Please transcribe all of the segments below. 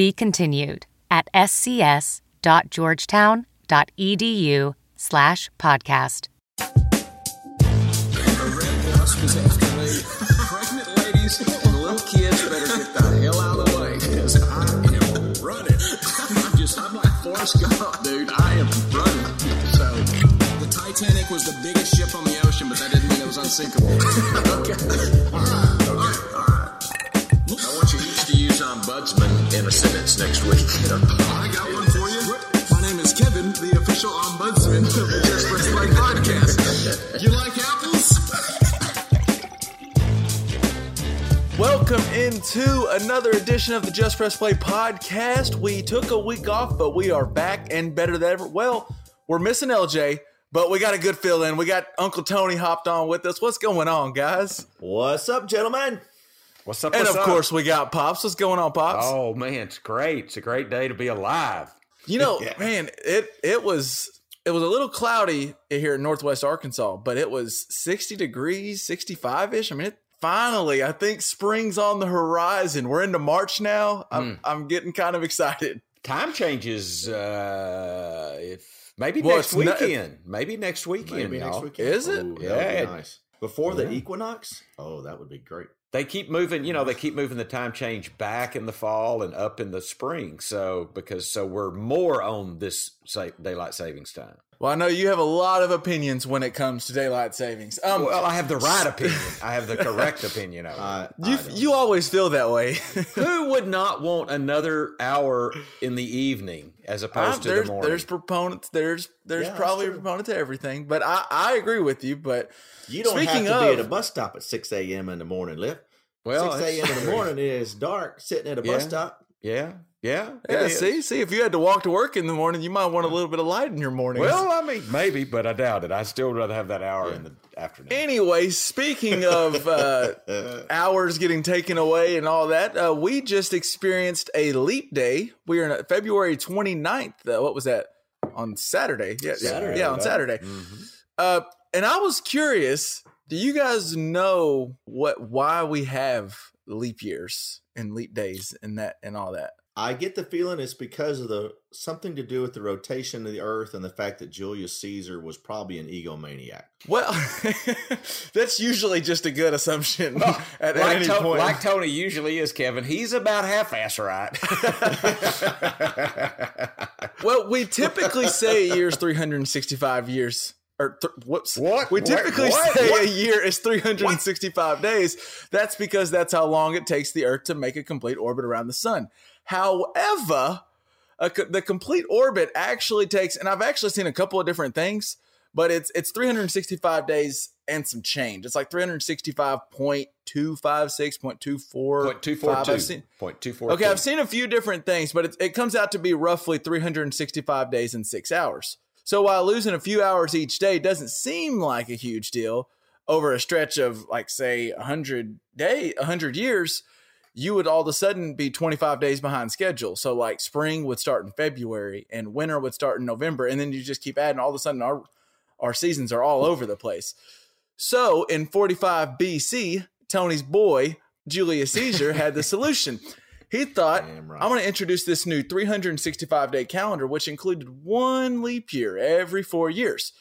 Be continued at scs.georgetown.edu slash podcast. Pregnant ladies and little kids better get the hell out of the way because I am running. I'm just, I'm like Forrest Gump, dude. I am running. So, the Titanic was the biggest ship on the ocean, but that didn't mean it was unsinkable. okay. All right, ombudsman in a sentence next week. I got one for you. My name is Kevin, the official ombudsman of the Just Press Play podcast. You like apples? Welcome into another edition of the Just Press Play podcast. We took a week off, but we are back and better than ever. Well, we're missing LJ, but we got a good fill in. We got Uncle Tony hopped on with us. What's going on, guys? What's up, gentlemen? What's up? And what's of up? course, we got Pops. What's going on, Pops? Oh man, it's great. It's a great day to be alive. You know, Yeah. man, it it was it was a little cloudy here in Northwest Arkansas, but it was 60 degrees, 65 ish. I mean, it, finally, I think spring's on the horizon. We're into March now. I'm, Hmm. I'm getting kind of excited. Time changes. Uh, if maybe Well, next it's not- weekend. maybe next weekend. Maybe y'all. next weekend. Is it? Ooh, Yeah. be nice. Before the equinox? Oh, that would be great. They keep moving. You know, they mm-hmm. keep moving the time change back in the fall and up in the spring. So because so we're more on this sa- daylight savings time. Well, I know you have a lot of opinions when it comes to daylight savings. Um, Well, I have the right opinion. I have the correct opinion of it. I, you I you always feel that way. Who would not want another hour in the evening as opposed to there's, the morning? there's proponents. There's there's Yeah, probably a proponent to everything, but I, I agree with you. But You don't Speaking have to of- be at a bus stop at 6 a.m. in the morning, Liv. well, 6 a.m. in the morning is dark, sitting at a bus Yeah. stop. Yeah, yeah, it yeah, is. see see if you had to walk to work in the morning, you might want a little bit of light in your morning. Well, I mean, maybe, but I doubt it. I still would rather have that hour in the afternoon. Anyway, speaking of uh, hours getting taken away and all that, uh, we just experienced a leap day. We are on February 29th. Uh, what was that? On Saturday. Yeah, yeah, Saturday, yeah, on right. Saturday. Mhm. Uh, and I was curious, do you guys know what why we have leap years and leap days and that and all that? I get the feeling it's because of the something to do with the rotation of the earth and the fact that Julius Caesar was probably an egomaniac. Well, that's usually just a good assumption oh, at, at Like, any To- point. like Tony usually is, Kevin. He's about half-ass right. Well, we typically say a year's 365 years. Or th- whoops. What? We typically What? say What? a year is 365 days. That's because that's how long it takes the Earth to make a complete orbit around the sun. However, a the complete orbit actually takes, and I've actually seen a couple of different things, but it's it's 365 days and some change. It's like 365.256, 0.24. Point two four I've seen- Point two four. Okay, I've seen a few different things, but it, it comes out to be roughly 365 days and six hours. So while losing a few hours each day doesn't seem like a huge deal over a stretch of like say 100 day 100 years, you would all of a sudden be 25 days behind schedule. So like spring would start in February and winter would start in November and then you just keep adding all of a sudden our our seasons are all over the place. So in 45 BC, Tony's boy Julius Caesar had the solution. He thought, right. I'm going to introduce this new 365 day calendar, which included one leap year every four years.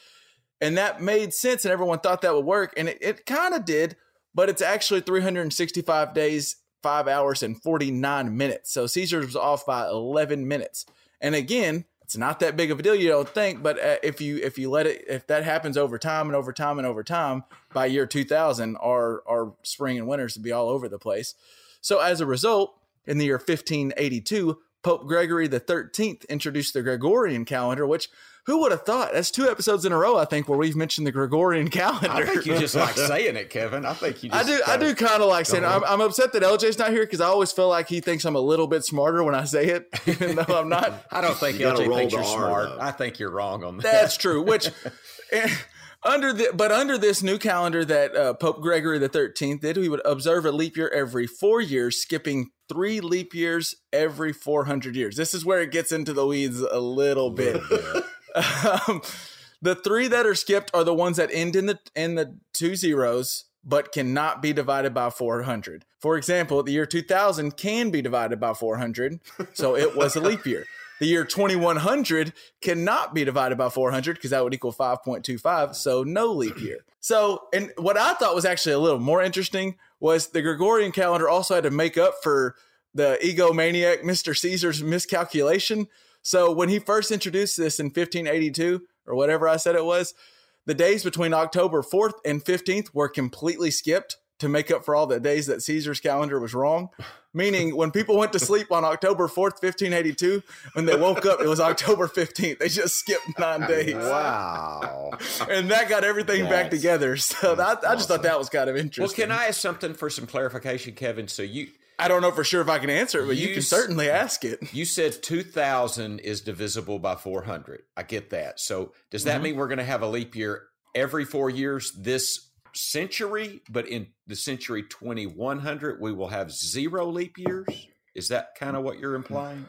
And that made sense, and everyone thought that would work. And it, it kind of did, but it's actually 365 days, five hours, and 49 minutes. So Caesar was off by 11 minutes. And again, it's not that big of a deal, you don't think, but uh, if you if you let it if that happens over time and over time and over time, by year 2000, our our spring and winters would be all over the place. So as a result, in the year 1582, Pope Gregory the 13th introduced the Gregorian calendar, which who would have thought? That's two episodes in a row, I think, where we've mentioned the Gregorian calendar. I think you just like saying it, Kevin. I think you. I Just do. I do kind of like saying. It. I'm, I'm upset that LJ's not here because I always feel like he thinks I'm a little bit smarter when I say it, even though I'm not. I don't think you LJ thinks you're smart. though. I think you're wrong on that. That's true. Which under the but under this new calendar that uh, Pope Gregory the Thirteenth did, we would observe a leap year every four years, skipping three leap years every four hundred years. This is where it gets into the weeds a little bit. Um, the three that are skipped are the ones that end in the in the two zeros but cannot be divided by 400. For example, the year 2000 can be divided by 400, so it was a leap year. The year 2100 cannot be divided by 400 because that would equal 5.25, so no leap year. So, and what I thought was actually a little more interesting was the Gregorian calendar also had to make up for the egomaniac Mr. Caesar's miscalculation. So, when he first introduced this in 1582 or whatever I said it was, the days between October 4th and 15th were completely skipped to make up for all the days that Caesar's calendar was wrong. Meaning, when people went to sleep on October 4th, 1582, when they woke up, it was October 15th. They just skipped nine days. wow. And that got everything back together. So that, I just thought that was kind of interesting. Well, interesting. can I ask something for some clarification, Kevin? So you I don't know for sure if I can answer it, but you, You can certainly ask it. you said two thousand is divisible by four hundred. I get that. So does that Mhm. mean we're going to have a leap year every four years this century? But in the century twenty one hundred, we will have zero leap years. Is that kind of what you're implying?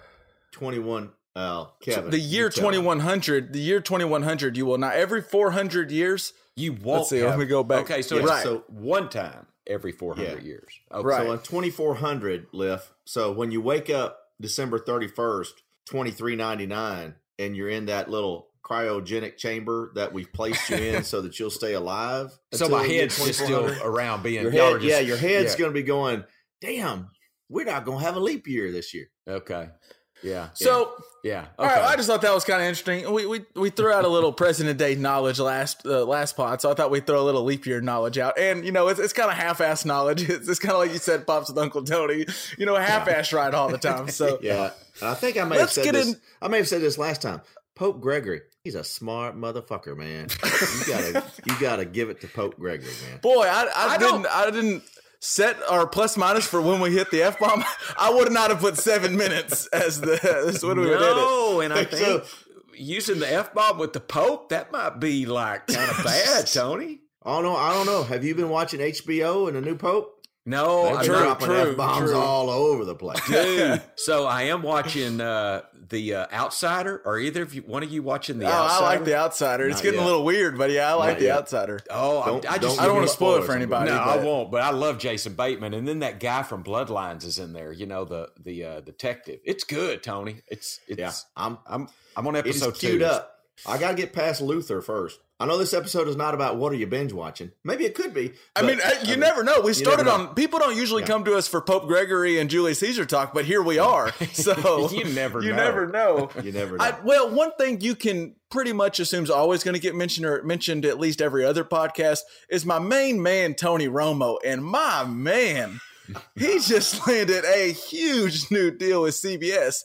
21. Uh, Kevin. the year tell him. 2100, the year 2100, you will not every 400 years. You won't. Let's see, let me go back. Okay, so Yeah, it's Right. so- one time every four hundred Yeah. years. Okay. Right. So on 2400 lift. So when you wake up December 31st, 2399, and you're in that little cryogenic chamber that we've placed you in so that you'll stay alive. So my head's just still around being. Your head, just- yeah, your head's yeah. going to be going, damn, we're not going to have a leap year this year. Okay. Yeah. So, Yeah. All Okay. right, I just thought that was kind of interesting. We, we we threw out a little President Day knowledge last uh, last pod, so I thought we'd throw a little leap year knowledge out. And you know, it's, it's kind of half ass knowledge. It's, it's kind of like you said, pops with Uncle Tony. You know, half ass right all the time. So Yeah. I think I may Let's have said this. in- I may have said this last time. Pope Gregory, he's a smart motherfucker, man. You gotta you gotta give it to Pope Gregory, man. boy, I, I, I don't- didn't I didn't set our plus minus for when we hit the f bomb. I would not have put seven minutes as the as when we would hit it. no, and I think So- think using the f bomb with the Pope that might be like kind of bad, Tony. Oh no, I don't know. Have you been watching HBO and the new Pope? No, They're I'm true, dropping f bombs all over the place. Dude, so I am watching uh, the uh, Outsider. Are either of you, one of you watching the Oh, Outsider? I like the outsider. It's Not getting yet. a little weird, but yeah, I like Not the yet. outsider. Oh, Don't- I just don't I don't want to spoil it for anybody. No, I won't. But I love Jason Bateman, and then that guy from Bloodlines is in there. You know the the uh, detective. It's good, Tony. It's it's. Yeah, I'm. I'm I'm on episode queued two. up. I gotta get past Luther first. I know this episode is not about what are you binge watching. Maybe it could be. I mean, uh, you I mean, never know. We started know. on. People don't usually Yeah. come to us for Pope Gregory and Julius Caesar talk, but here we are. So You never you know. never know. You never know. I, well, one thing you can pretty much assume is always going to get mentioned or mentioned at least every other podcast is my main man Tony Romo, and my man, he just landed a huge new deal with CBS.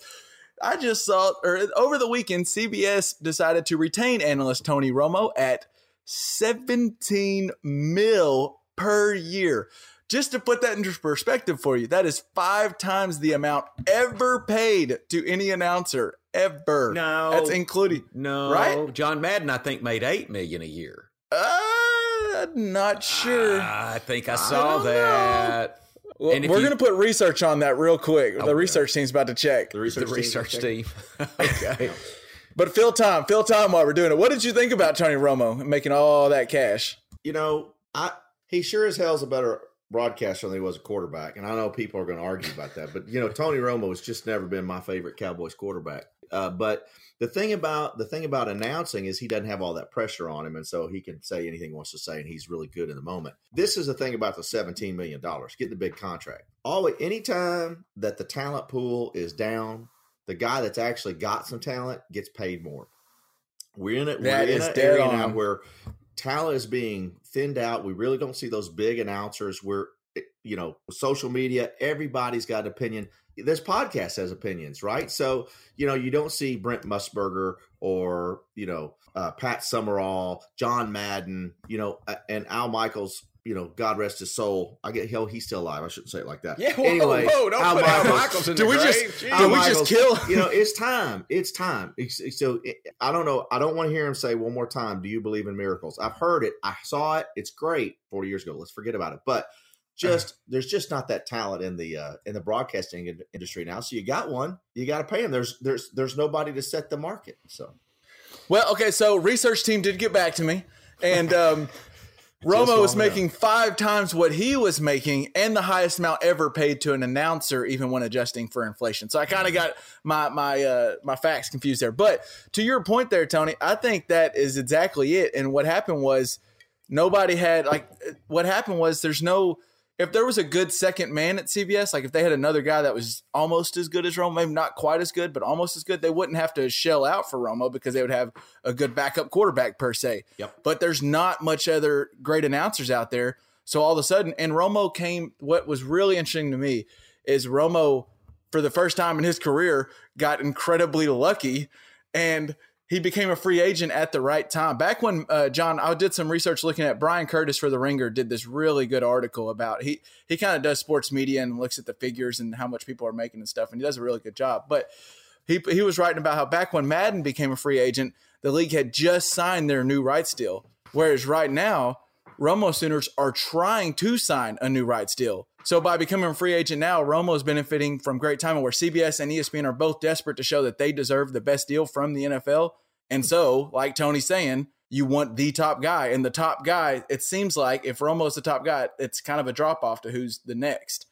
I just saw, or over the weekend, CBS decided to retain analyst Tony Romo at 17 mil per year. Just to put that into perspective for you, that is five times the amount ever paid to any announcer ever. No. that's including. No, Right? John Madden, I think made eight million a year. Uh, not sure. I think I saw don't know. That. Well, and we're you- going to put research on that real quick. Okay. The research team's about to check. the The research, research team. team. okay. But fill time, fill time while we're doing it. What did you think about Tony Romo making all that cash? You know, I he sure as hell's a better broadcaster than he was a quarterback, and I know people are going to argue about that. But you know, Tony Romo has just never been my favorite Cowboys quarterback. Uh, but the thing about the thing about announcing is he doesn't have all that pressure on him, and so he can say anything he wants to say, and he's really good in the moment. This is the thing about the seventeen million dollars, getting the big contract. Always, anytime that the talent pool is down, the guy that's actually got some talent gets paid more. We're in it. That We're in is an area now where talent is being thinned out. We really don't see those big announcers. Where eh, you know, social media, everybody's got an opinion. This podcast has opinions, right? So you know, you don't see Brent Musburger or you know uh, Pat Summerall, John Madden, you know, uh, and Al Michaels. You know, God rest his soul. I get hell, he's still alive. I shouldn't say it like that. Yeah, whoa, anyway, whoa, don't Al put Al Michaels- Michaels in Did the we grave. just- Jeez. Al Did we just kill- You know, it's time. It's time. It's- so it, I don't know. I don't want to hear him say one more time. Do you believe in miracles? I've heard it. I saw it. It's great. Forty years ago. Let's forget about it. But just there's just not that talent in the uh, in the broadcasting in- industry now. So you got one. You got to pay him. There's there's there's nobody to set the market. So Well, okay, so research team did get back to me, and um, Romo was making five times what he was making, and the highest amount ever paid to an announcer, even when adjusting for inflation. So I kind of got my my uh, my facts confused there. But to your point there, Tony, I think that is exactly it. And what happened was nobody had like what happened was there's no if there was a good second man at CBS, like if they had another guy that was almost as good as Romo, maybe not quite as good, but almost as good, they wouldn't have to shell out for Romo because they would have a good backup quarterback per se. Yep. But there's not much other great announcers out there. So all of a sudden, and Romo came. What was really interesting to me is Romo, for the first time in his career, got incredibly lucky, and he became a free agent at the right time. Back when uh, John, I did some research looking at Bryan Curtis for the Ringer, did this really good article about he he kind of does sports media and looks at the figures and how much people are making and stuff, and he does a really good job. But he he was writing about how back when Madden became a free agent, the league had just signed their new rights deal, whereas right now. Romo Sooners are trying to sign a new rights deal. So by becoming a free agent now, Romo is benefiting from great timing where CBS and ESPN are both desperate to show that they deserve the best deal from the NFL. And so, like Tony's saying, you want the top guy. And the top guy, it seems like if Romo's the top guy, it's kind of a drop off to who's the next.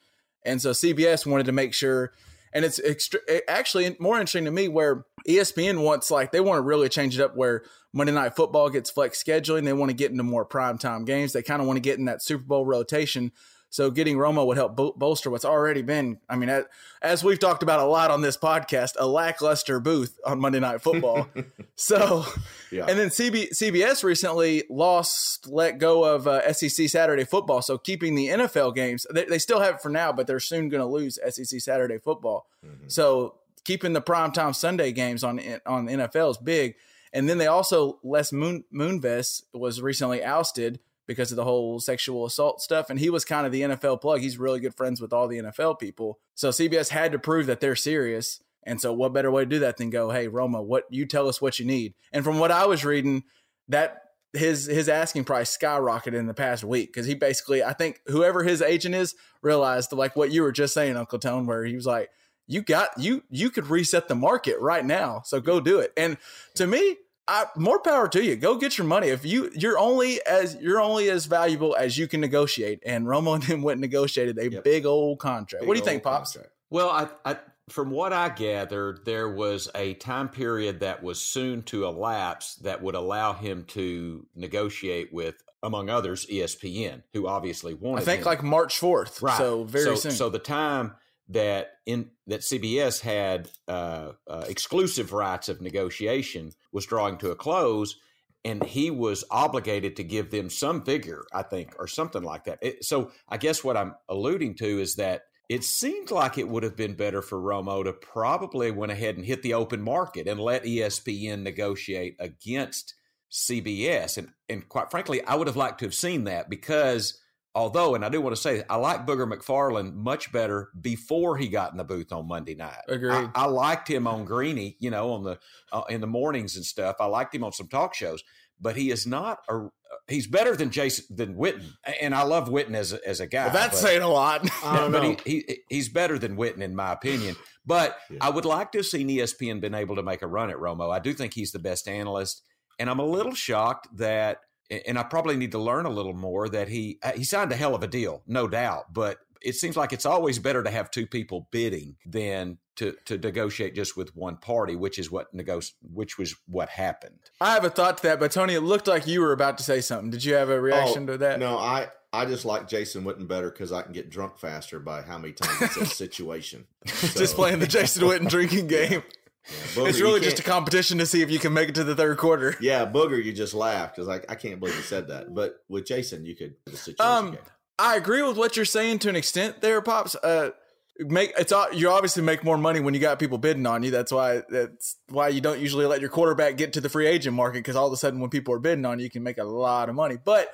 And so CBS wanted to make sure, and it's extra, actually more interesting to me where ESPN wants like they want to really change it up where Monday Night Football gets flex scheduling. They want to get into more prime time games. They kind of want to get in that Super Bowl rotation. So getting Romo would help bol- bolster what's already been, I mean, as, as we've talked about a lot on this podcast, a lackluster booth on Monday Night Football. so, yeah, and then CB, CBS recently lost, let go of uh, SEC Saturday football. So keeping the NFL games, they, they still have it for now, but they're soon going to lose SEC Saturday football. Mhm. So keeping the primetime Sunday games on on the NFL is big. And then they also Les Moon Moonves was recently ousted because of the whole sexual assault stuff, and he was kind of the NFL plug. He's really good friends with all the NFL people, so CBS had to prove that they're serious. And so, what better way to do that than go, "Hey, Romo, what you tell us what you need?" And from what I was reading, that his his asking price skyrocketed in the past week because he basically, I think, whoever his agent is realized like what you were just saying, Uncle Tone, where he was like, "You got you you could reset the market right now, so go do it." And to me, I, more power to you. Go get your money. If you you're only as you're only as valuable as you can negotiate. And Romo and him went and negotiated a Yep. big old contract. what do you think, old pops? contract. Well, I, I, from what I gathered, there was a time period that was soon to elapse that would allow him to negotiate with, among others, ESPN, who obviously wanted. I think him. like March fourth. right. So very so, soon. So the time that in that CBS had uh, uh, exclusive rights of negotiation was drawing to a close, and he was obligated to give them some figure, I think, or something like that. It, so I guess what I'm alluding to is that it seemed like it would have been better for Romo to probably went ahead and hit the open market and let ESPN negotiate against CBS. And and quite frankly, I would have liked to have seen that because although, and I do want to say, I like Booger McFarland much better before he got in the booth on Monday night. Agreed. I, I liked him on Greeny, you know, on the uh, in the mornings and stuff. I liked him on some talk shows, but he is not a. He's better than Jason than Witten, and I love Witten as a, as a guy. Well, that's but- saying a lot. I don't but know. he, he he's better than Witten in my opinion. But Yeah. I would like to have seen ESPN been able to make a run at Romo. I do think he's the best analyst, and I'm a little shocked that. And I probably need to learn a little more that he uh, he signed a hell of a deal, no doubt. But it seems like it's always better to have two people bidding than to to negotiate just with one party, which is what negoti- which was what happened. I have a thought to that, but Tony, it looked like you were about to say something. Did you have a reaction Oh, to that? No, I I just like Jason Witten better because I can get drunk faster by how many times it's a situation. just playing the Jason Witten drinking game. Yeah, Booger, it's really just a competition to see if you can make it to the third quarter. Yeah, Booger, you just laughed because I, I can't believe you said that. But with Jason, you could the situation Um. I agree with what you're saying to an extent there, Pops. Uh, make it's you obviously make more money when you got people bidding on you. That's why that's why you don't usually let your quarterback get to the free agent market because all of a sudden when people are bidding on you, you can make a lot of money. But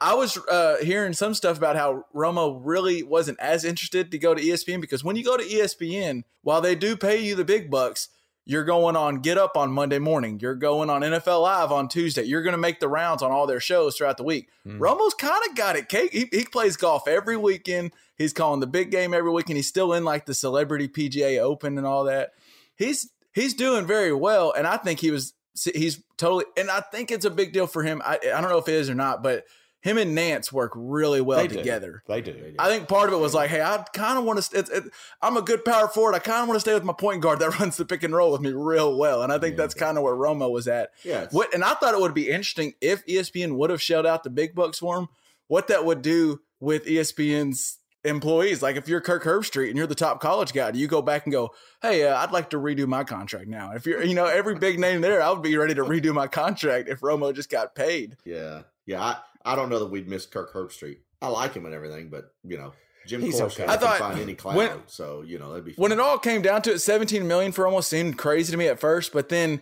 I was uh, hearing some stuff about how Romo really wasn't as interested to go to ESPN because when you go to ESPN, while they do pay you the big bucks, you're going on Get Up on Monday morning. You're going on NFL Live on Tuesday. You're going to make the rounds on all their shows throughout the week. Mm. Romo's kind of got it. He, he plays golf every weekend. He's calling the big game every weekend. He's still in like the celebrity PGA Open and all that. He's he's doing very well, and I think he was he's totally. And I think it's a big deal for him. I, I don't know if it is or not, but him and Nance work really well they together. Do. They, do. they do. I think part of it was like, hey, I kind of want to. It, it, I'm a good power forward. I kind of want to stay with my point guard that runs the pick and roll with me real well, and I think yeah, that's kind of where Romo was at. Yeah. What, and I thought it would be interesting if ESPN would have shelled out the big bucks for him. What that would do with ESPN's employees. Like if you're Kirk Herbstreit and you're the top college guy, do you go back and go, "Hey, uh, I'd like to redo my contract now"? If you're, you know, every big name there, I would be ready to redo my contract if Romo just got paid. Yeah, yeah. I, I don't know that we'd miss Kirk Herbstreit. I like him and everything, but you know, Jim He's okay. I thought find any cloud, when, so you know that'd be. Fun. When it all came down to it, 17 million for almost seemed crazy to me at first, but then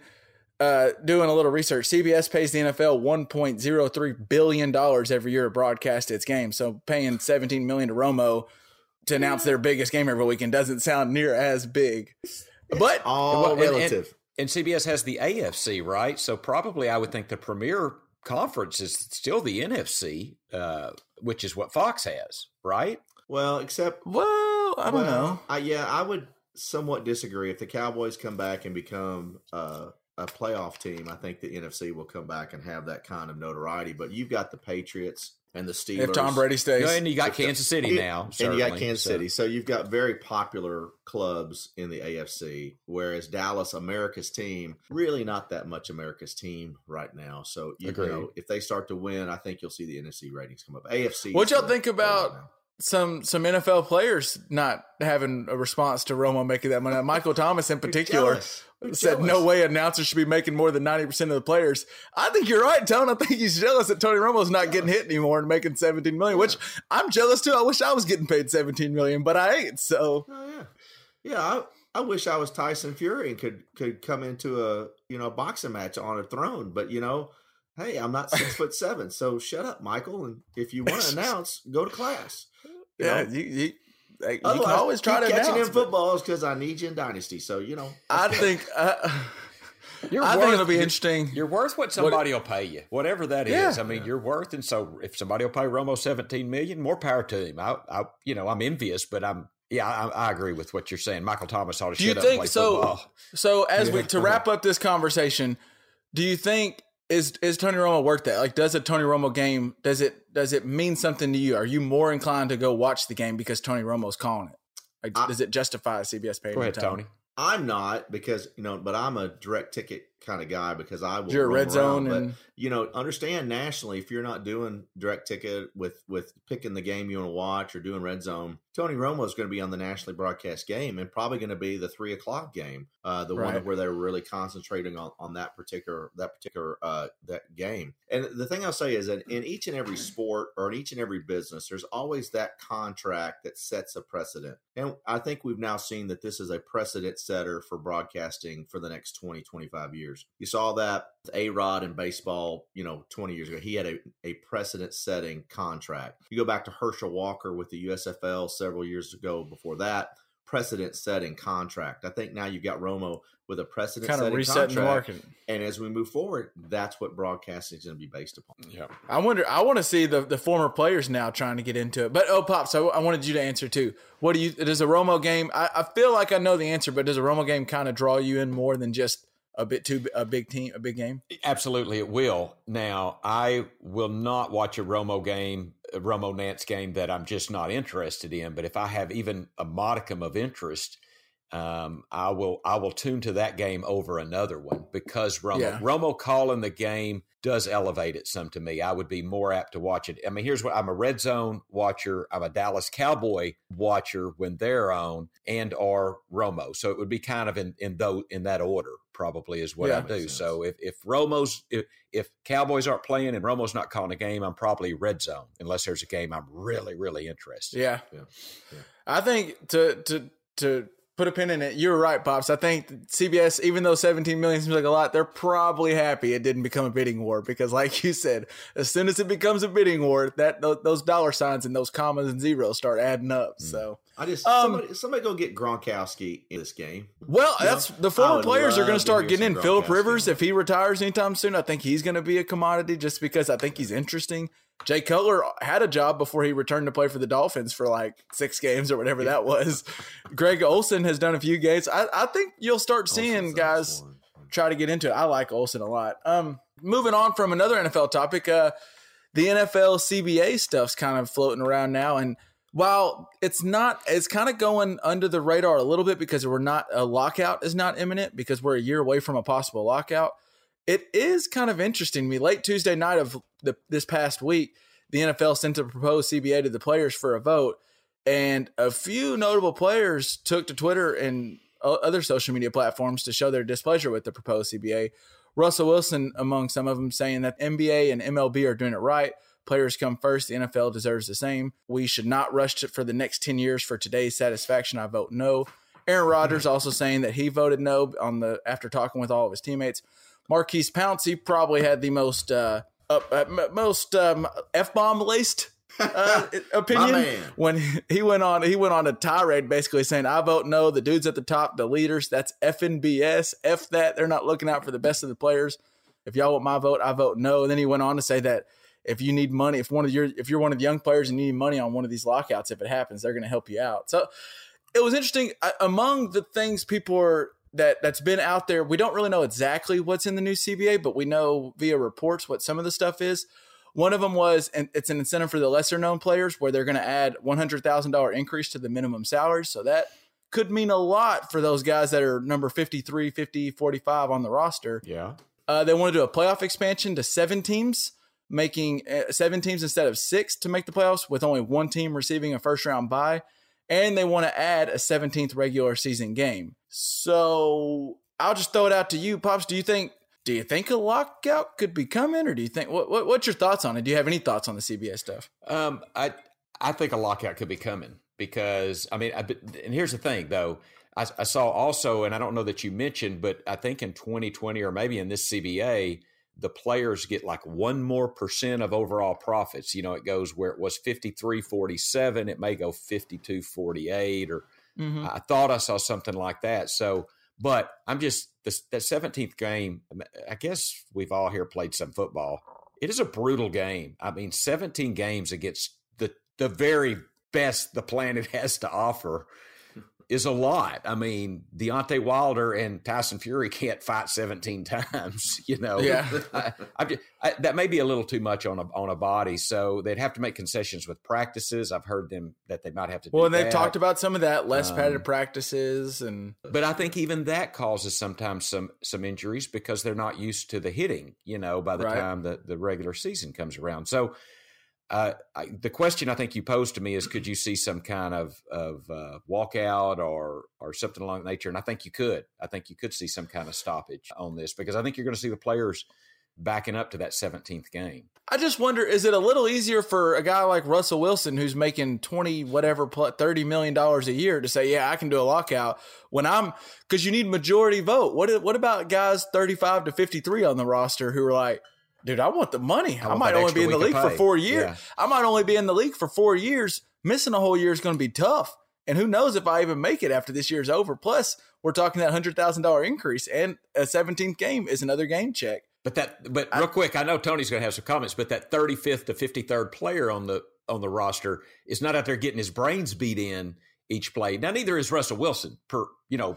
uh, doing a little research, CBS pays the NFL 1.03 billion dollars every year to broadcast its games. So paying 17 million to Romo to announce their biggest game every weekend doesn't sound near as big. But all relative. And, and, and CBS has the AFC, right? So probably I would think the premier conference is still the NFC, uh, which is what Fox has, right? Well, except well, I don't well, know. I, yeah, I would somewhat disagree. If the Cowboys come back and become uh, a playoff team, I think the NFC will come back and have that kind of notoriety. But you've got the Patriots and the Steelers. If Tom Brady stays, no, and you got Kansas City now, and you got Kansas so. City. So you've got very popular clubs in the AFC, whereas Dallas, America's team, really not that much America's team right now. So you, you know, if they start to win, I think you'll see the NFC ratings come up. AFC. What y'all think about? Some some NFL players not having a response to Romo making that money. Michael Thomas in particular said no way announcers should be making more than 90% of the players. I think you're right, Tone. I think he's jealous that Tony Romo's not getting hit anymore and making 17 million, which I'm jealous too. I wish I was getting paid 17 million, but I ain't. So oh, yeah. Yeah, I, I wish I was Tyson Fury and could could come into a you know boxing match on a throne, but you know, hey, I'm not six foot seven, so shut up, Michael. And if you want to announce, go to class. You yeah, know? you, you, you can always try to catching announce, in footballs because I need you in dynasty. So you know, I think. Uh, you're I worth, think it'll be interesting. You're worth what somebody what, will pay you, whatever that yeah, is. I mean, yeah. you're worth, and so if somebody will pay Romo 17 million, more power to him. I, I you know, I'm envious, but I'm yeah, I, I, agree with what you're saying. Michael Thomas ought to. Do you think so? Football. So as yeah. we to wrap up this conversation, do you think is is Tony Romo worth that? Like, does a Tony Romo game does it does it mean something to you? Are you more inclined to go watch the game because Tony Romo's calling it? Like, I, does it justify CBS paying? Go ahead, Tony. I'm not because you know, but I'm a direct ticket kind of guy because I will. You're a red zone, but, and you know, understand nationally if you're not doing direct ticket with with picking the game you want to watch or doing red zone, Tony Romo is going to be on the nationally broadcast game and probably going to be the three o'clock game, uh, the right. one where they're really concentrating on, on that particular that particular uh, that game. And the thing I'll say is that in each and every sport or in each and every business, there's always that contract that sets a precedent. And I think we've now seen that this is a precedent setter for broadcasting for the next 20, 25 years years. You saw that A Rod in baseball, you know, 20 years ago. He had a, a precedent setting contract. You go back to Herschel Walker with the USFL several years ago before that, precedent setting contract. I think now you've got Romo with a precedent kind of resetting the market. And as we move forward, that's what broadcasting is going to be based upon. Yeah. I wonder, I want to see the, the former players now trying to get into it. But, oh, Pops, I, I wanted you to answer too. What do you, does a Romo game, I, I feel like I know the answer, but does a Romo game kind of draw you in more than just a bit too a big team, a big game? Absolutely, it will. Now, I will not watch a Romo game, a Romo Nance game that I'm just not interested in. But if I have even a modicum of interest um, I will I will tune to that game over another one because Romo Yeah. Romo calling the game does elevate it some to me. I would be more apt to watch it. I mean, here's what I'm a red zone watcher. I'm a Dallas Cowboy watcher when they're on, and or Romo. So it would be kind of in in those in that order. Probably is what Yeah. I do. Makes So if if Romo's if, if Cowboys aren't playing and Romo's not calling a game, I'm probably red zone unless there's a game I'm really really interested. Yeah. Yeah. Yeah. I think to to to put a pin in it, You're right, Pops. I think CBS, even though 17 million seems like a lot, they're probably happy it didn't become a bidding war because, like you said, as soon as it becomes a bidding war, that those dollar signs and those commas and zeros start adding up. Mm. So, I just Um, somebody somebody go get Gronkowski in this game. well, Yeah. that's the former players are going to start getting in. Philip Rivers, if he retires anytime soon, I think he's going to be a commodity just because I think he's interesting. Jay Cutler had a job before he returned to play for the Dolphins for like six games or whatever that was. Greg Olsen has done a few games. I, I think you'll start seeing Olsen's guys try to get into it. I like Olsen a lot. Um, moving on from another NFL topic, uh, the NFL CBA stuff's kind of floating around now, and while it's not, it's kind of going under the radar a little bit because we're not a lockout is not imminent because we're a year away from a possible lockout. It is kind of interesting to me. Late Tuesday night of the this past week, the NFL sent a proposed CBA to the players for a vote, and a few notable players took to Twitter and other social media platforms to show their displeasure with the proposed CBA. Russell Wilson, among some of them, saying that NBA and MLB are doing it right. Players come first. The NFL deserves the same. We should not rush it for the next 10 years for today's satisfaction. I vote no. Aaron Rodgers also saying that he voted no on the after talking with all of his teammates. Maurkice Pouncey probably had the most uh, up, uh, m- most um, f bomb laced uh, opinion when he went on he went on a tirade basically saying I vote no the dudes at the top the leaders that's effing BS f that they're not looking out for the best of the players if y'all want my vote I vote no and then he went on to say that if you need money if one of your if you're one of the young players and you need money on one of these lockouts if it happens they're going to help you out so it was interesting I, among the things people are that that's been out there we don't really know exactly what's in the new CBA but we know via reports what some of the stuff is one of them was, and it's an incentive for the lesser known players where they're going to add $100,000 increase to the minimum salaries. So that could mean a lot for those guys that are number 53, 50, 45 on the roster. Yeah. Uh, they want to do a playoff expansion to seven teams, making uh, seven teams instead of six to make the playoffs, with only one team receiving a first round bye. And they want to add a 17th regular season game. So I'll just throw it out to you, Pops. Do you think do you think a lockout could be coming, or do you think what, what what's your thoughts on it? Do you have any thoughts on the CBA stuff? Um, I I think a lockout could be coming because I mean, I, and here's the thing though. I, I saw also, and I don't know that you mentioned, but I think in 2020 or maybe in this CBA, the players get like one more percent of overall profits. You know, it goes where it was 53 47, it may go 52 48, or Mm-hmm. I thought I saw something like that. So, but I'm just the, that 17th game. I guess we've all here played some football. It is a brutal game. I mean, 17 games against the the very best the planet has to offer is a lot. I mean, Deontay Wilder and Tyson Fury can't fight 17 times. You know, Yeah. I, I'm I, that may be a little too much on a on a body. So they'd have to make concessions with practices. I've heard them that they might have to. Well, do and they've that. talked about some of that less Um, padded practices and But I think even that causes sometimes some some injuries because they're not used to the hitting. You know, by the Right. time the the regular season comes around. So, uh, I, the question I think you posed to me is, could you see some kind of of uh, walkout or or something along that nature? And I think you could. I think you could see some kind of stoppage on this because I think you're going to see the players backing up to that 17th game. I just wonder is it a little easier for a guy like Russell Wilson who's making 20 whatever plus 30 million dollars a year to say yeah I can do a lockout when I'm cuz you need majority vote what what about guys 35 to 53 on the roster who are like dude I want the money I, want might only be in the league for 4 years Yeah. I might only be in the league for 4 years missing a whole year is going to be tough and who knows if I even make it after this year's over plus we're talking that $100,000 increase and a 17th game is another game check But that, but real quick, I know Tony's going to have some comments, but that 35th to 53rd player on the on the roster is not out there getting his brains beat in each play. Now, neither is Russell Wilson. Per you know,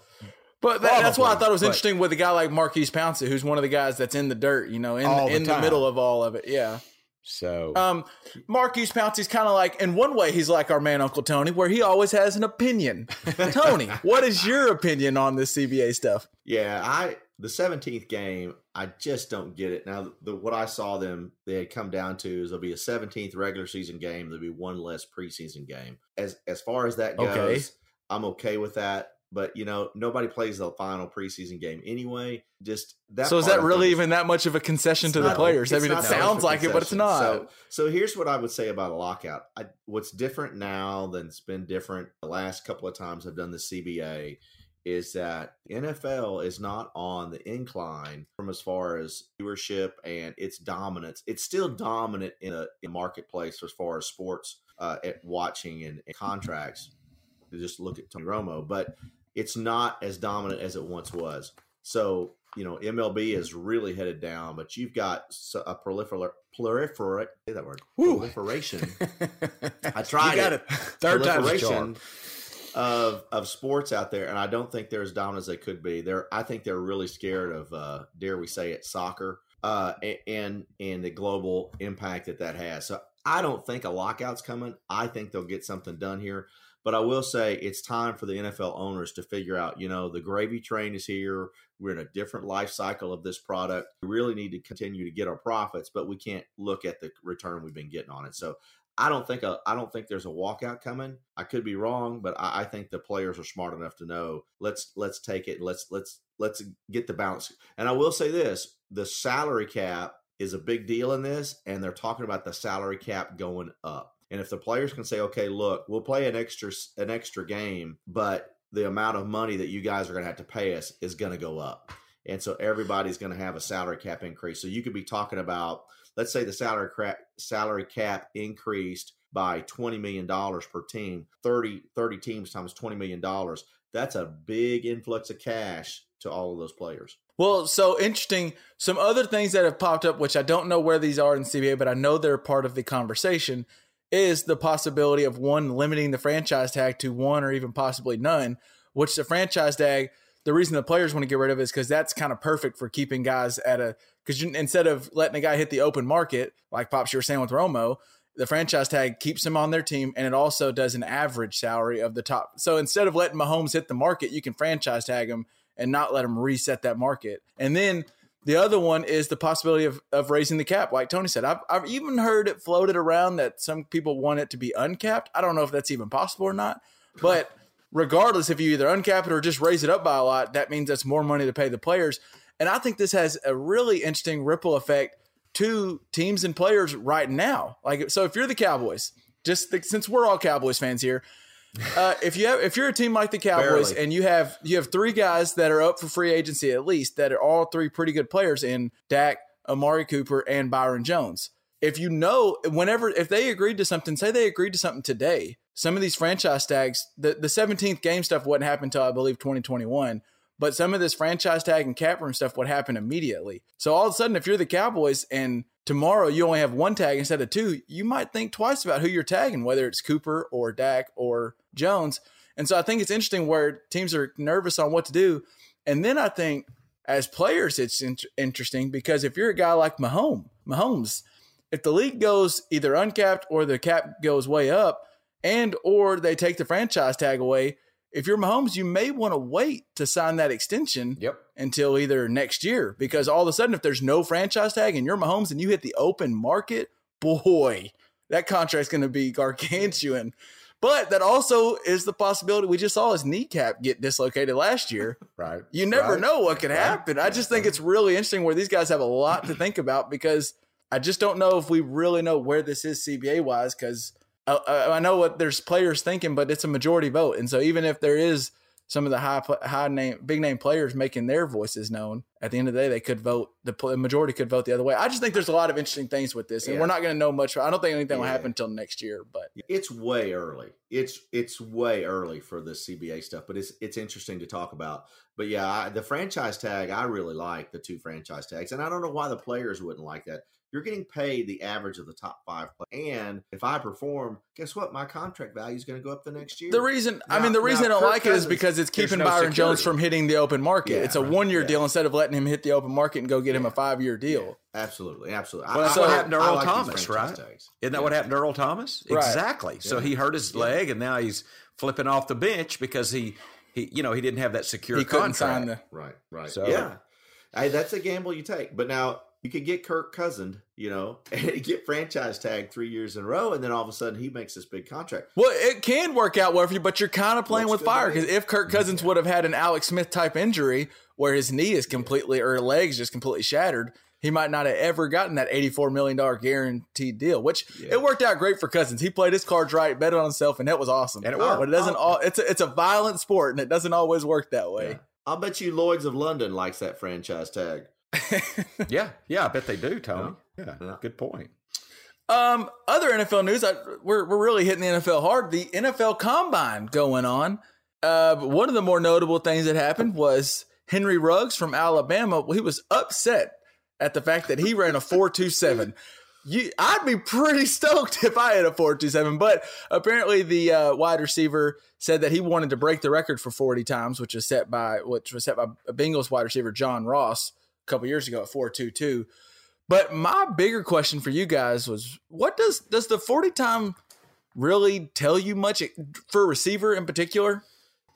But that, that's why I thought it was interesting with a guy like Maurkice Pouncey, who's one of the guys that's in the dirt, you know, in the in the time. middle of all of it. Yeah, So Um, Maurkice Pouncey's kind of like, in one way, he's like our man Uncle Tony, where he always has an opinion. Tony, what is your opinion on this CBA stuff? Yeah, I the seventeenth game, I just don't get it. Now, the what I saw them they had come down to is there'll be a seventeenth regular season game. There'll be one less preseason game. As as far as that goes, Okay. I'm okay with that. But you know, nobody plays the final preseason game anyway. Just that. so is that really even that much of a concession to the players? I mean, it not that much sounds like it, but it's not. So, so here's what I would say about a lockout. I, what's different now than it's been different the last couple of times I've done the CBA is that NFL is not on the incline from as far as viewership and its dominance. It's still dominant in a in marketplace as far as sports uh, at watching and, and contracts. Just look at Tony Romo, but it's not as dominant as it once was. So you know, MLB is really headed down, but you've got a prolifer proliferate say that word Woo. proliferation. I tried you got it. it. Third proliferation of of sports out there, and I don't think they're as dominant as they could be. They're I think they're really scared of uh, dare we say it soccer uh, and and the global impact that that has. So I don't think a lockout's coming. I think they'll get something done here. But I will say it's time for the NFL owners to figure out, you know, the gravy train is here. We're in a different life cycle of this product. We really need to continue to get our profits, but we can't look at the return we've been getting on it. So I don't think a, I don't think there's a walkout coming. I could be wrong, but I, I think the players are smart enough to know let's let's take it. Let's let's let's get the balance. And I will say this: the salary cap is a big deal in this, and they're talking about the salary cap going up. And if the players can say, okay, look, we'll play an extra an extra game, but the amount of money that you guys are going to have to pay us is going to go up. And so everybody's going to have a salary cap increase. So you could be talking about, let's say the salary cap, salary cap increased by $20 million per team, 30, 30 teams times $20 million. That's a big influx of cash to all of those players. Well, so interesting. Some other things that have popped up, which I don't know where these are in CBA, but I know they're part of the conversation, is the possibility of one limiting the franchise tag to one or even possibly none. Which the franchise tag, the reason the players want to get rid of is because that's kind of perfect for keeping guys at a because instead of letting a guy hit the open market, like Pops you were saying with Romo, the franchise tag keeps him on their team and it also does an average salary of the top. So instead of letting Mahomes hit the market, you can franchise tag him and not let him reset that market. And then the other one is the possibility of, of raising the cap. Like Tony said, I've, I've even heard it floated around that some people want it to be uncapped. I don't know if that's even possible or not. But regardless, if you either uncap it or just raise it up by a lot, that means that's more money to pay the players. And I think this has a really interesting ripple effect to teams and players right now. Like, so if you're the Cowboys, just the, since we're all Cowboys fans here, uh, if you have if you're a team like the Cowboys Barely. and you have you have three guys that are up for free agency at least that are all three pretty good players in Dak, Amari Cooper, and Byron Jones. If you know whenever if they agreed to something, say they agreed to something today, some of these franchise tags, the the 17th game stuff wouldn't happen until I believe 2021. But some of this franchise tag and cap room stuff would happen immediately. So all of a sudden, if you're the Cowboys and tomorrow you only have one tag instead of two, you might think twice about who you're tagging, whether it's Cooper or Dak or Jones. And so I think it's interesting where teams are nervous on what to do. And then I think as players, it's in- interesting because if you're a guy like Mahomes, Mahomes, if the league goes either uncapped or the cap goes way up, and or they take the franchise tag away, if you're Mahomes, you may want to wait to sign that extension Yep. until either next year because all of a sudden, if there's no franchise tag and you're Mahomes and you hit the open market, boy, that contract's going to be gargantuan. But that also is the possibility. We just saw his kneecap get dislocated last year. Right. You never Right. know what could Right. happen. I just think it's really interesting where these guys have a lot to think about because I just don't know if we really know where this is CBA wise because I, I know what there's players thinking, but it's a majority vote, and so even if there is some of the high high name big name players making their voices known, at the end of the day they could vote the, the majority could vote the other way. I just think there's a lot of interesting things with this, and Yeah. we're not going to know much. I don't think anything will happen until next year, but It's way early. It's it's way early for the CBA stuff, but it's it's interesting to talk about. But yeah, I, the franchise tag, I really like the two franchise tags, and I don't know why the players wouldn't like that. You're getting paid the average of the top five, players. and if I perform, guess what? My contract value is going to go up the next year. The reason, I mean, the reason now I don't Kirk like it is because it's keeping no Byron Jones from hitting the open market. Yeah, it's a right. one year Yeah. deal instead of letting letting him hit the open market and go get him a five year deal. Absolutely, absolutely. Well, that's so what happened to Earl like Thomas, right? tags. Isn't that Yeah. what happened to Earl Thomas? Right. Exactly. So he hurt his leg, and now he's flipping off the bench because he, he, you know, he didn't have that secure He contract. sign the. Right, right. So- yeah, hey, that's a gamble you take. But now you could get Kirk Cousin, you know, and get franchise tag three years in a row, and then all of a sudden he makes this big contract. Well, it can work out well for you, but you're kind of playing Looks with fire because if Kirk Cousins would have had an Alex Smith type injury where his knee is completely or legs just completely shattered, he might not have ever gotten that $84 million guaranteed deal, which Yeah. it worked out great for Cousins. He played his cards right, bet on himself, and that was awesome. And it worked. But it doesn't all, it's a, it's a violent sport and it doesn't always work that way. Yeah. I'll bet you Lloyd's of London likes that franchise tag. Yeah, yeah, I bet they do, Tony. Yeah, Yeah. good point. Um, other NFL news, I, we're we're really hitting the NFL hard. The NFL Combine going on. Uh, one of the more notable things that happened was Henry Ruggs from Alabama. Well, He was upset at the fact that he ran a four two seven. You, I'd be pretty stoked if I had a four two seven, but apparently the uh, wide receiver said that he wanted to break the record for forty times, which was set by which was set by Bengals wide receiver John Ross a couple years ago at four two two. But my bigger question for you guys was what does does the 40 time really tell you much for a receiver in particular?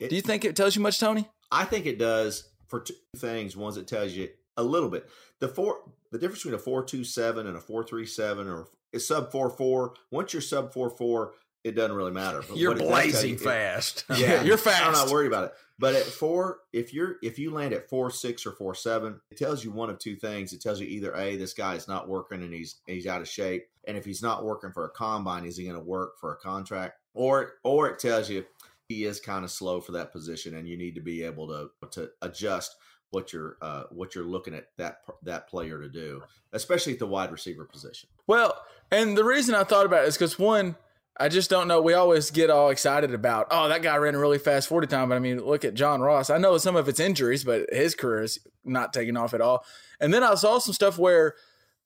It- Do you think it tells you much, Tony? I think it does for two things. One's it tells you a little bit. The four the difference between a four two seven and a four three seven or a sub four four. Once you're sub four four, it doesn't really matter. But You're what it does tell blazing you- it- fast. Yeah, you're fast. I'm not worried about it. But at four, if you're if you land at four six or four seven, it tells you one of two things. It tells you either a this guy is not working and he's he's out of shape, and if he's not working for a combine, is he going to work for a contract? Or or it tells you he is kind of slow for that position, and you need to be able to to adjust what you're uh, what you're looking at that that player to do, especially at the wide receiver position. Well, and the reason I thought about it is because one, I just don't know. We always get all excited about, oh, that guy ran a really fast 40 time. But I mean, look at John Ross. I know some of it's injuries, but his career is not taking off at all. And then I saw some stuff where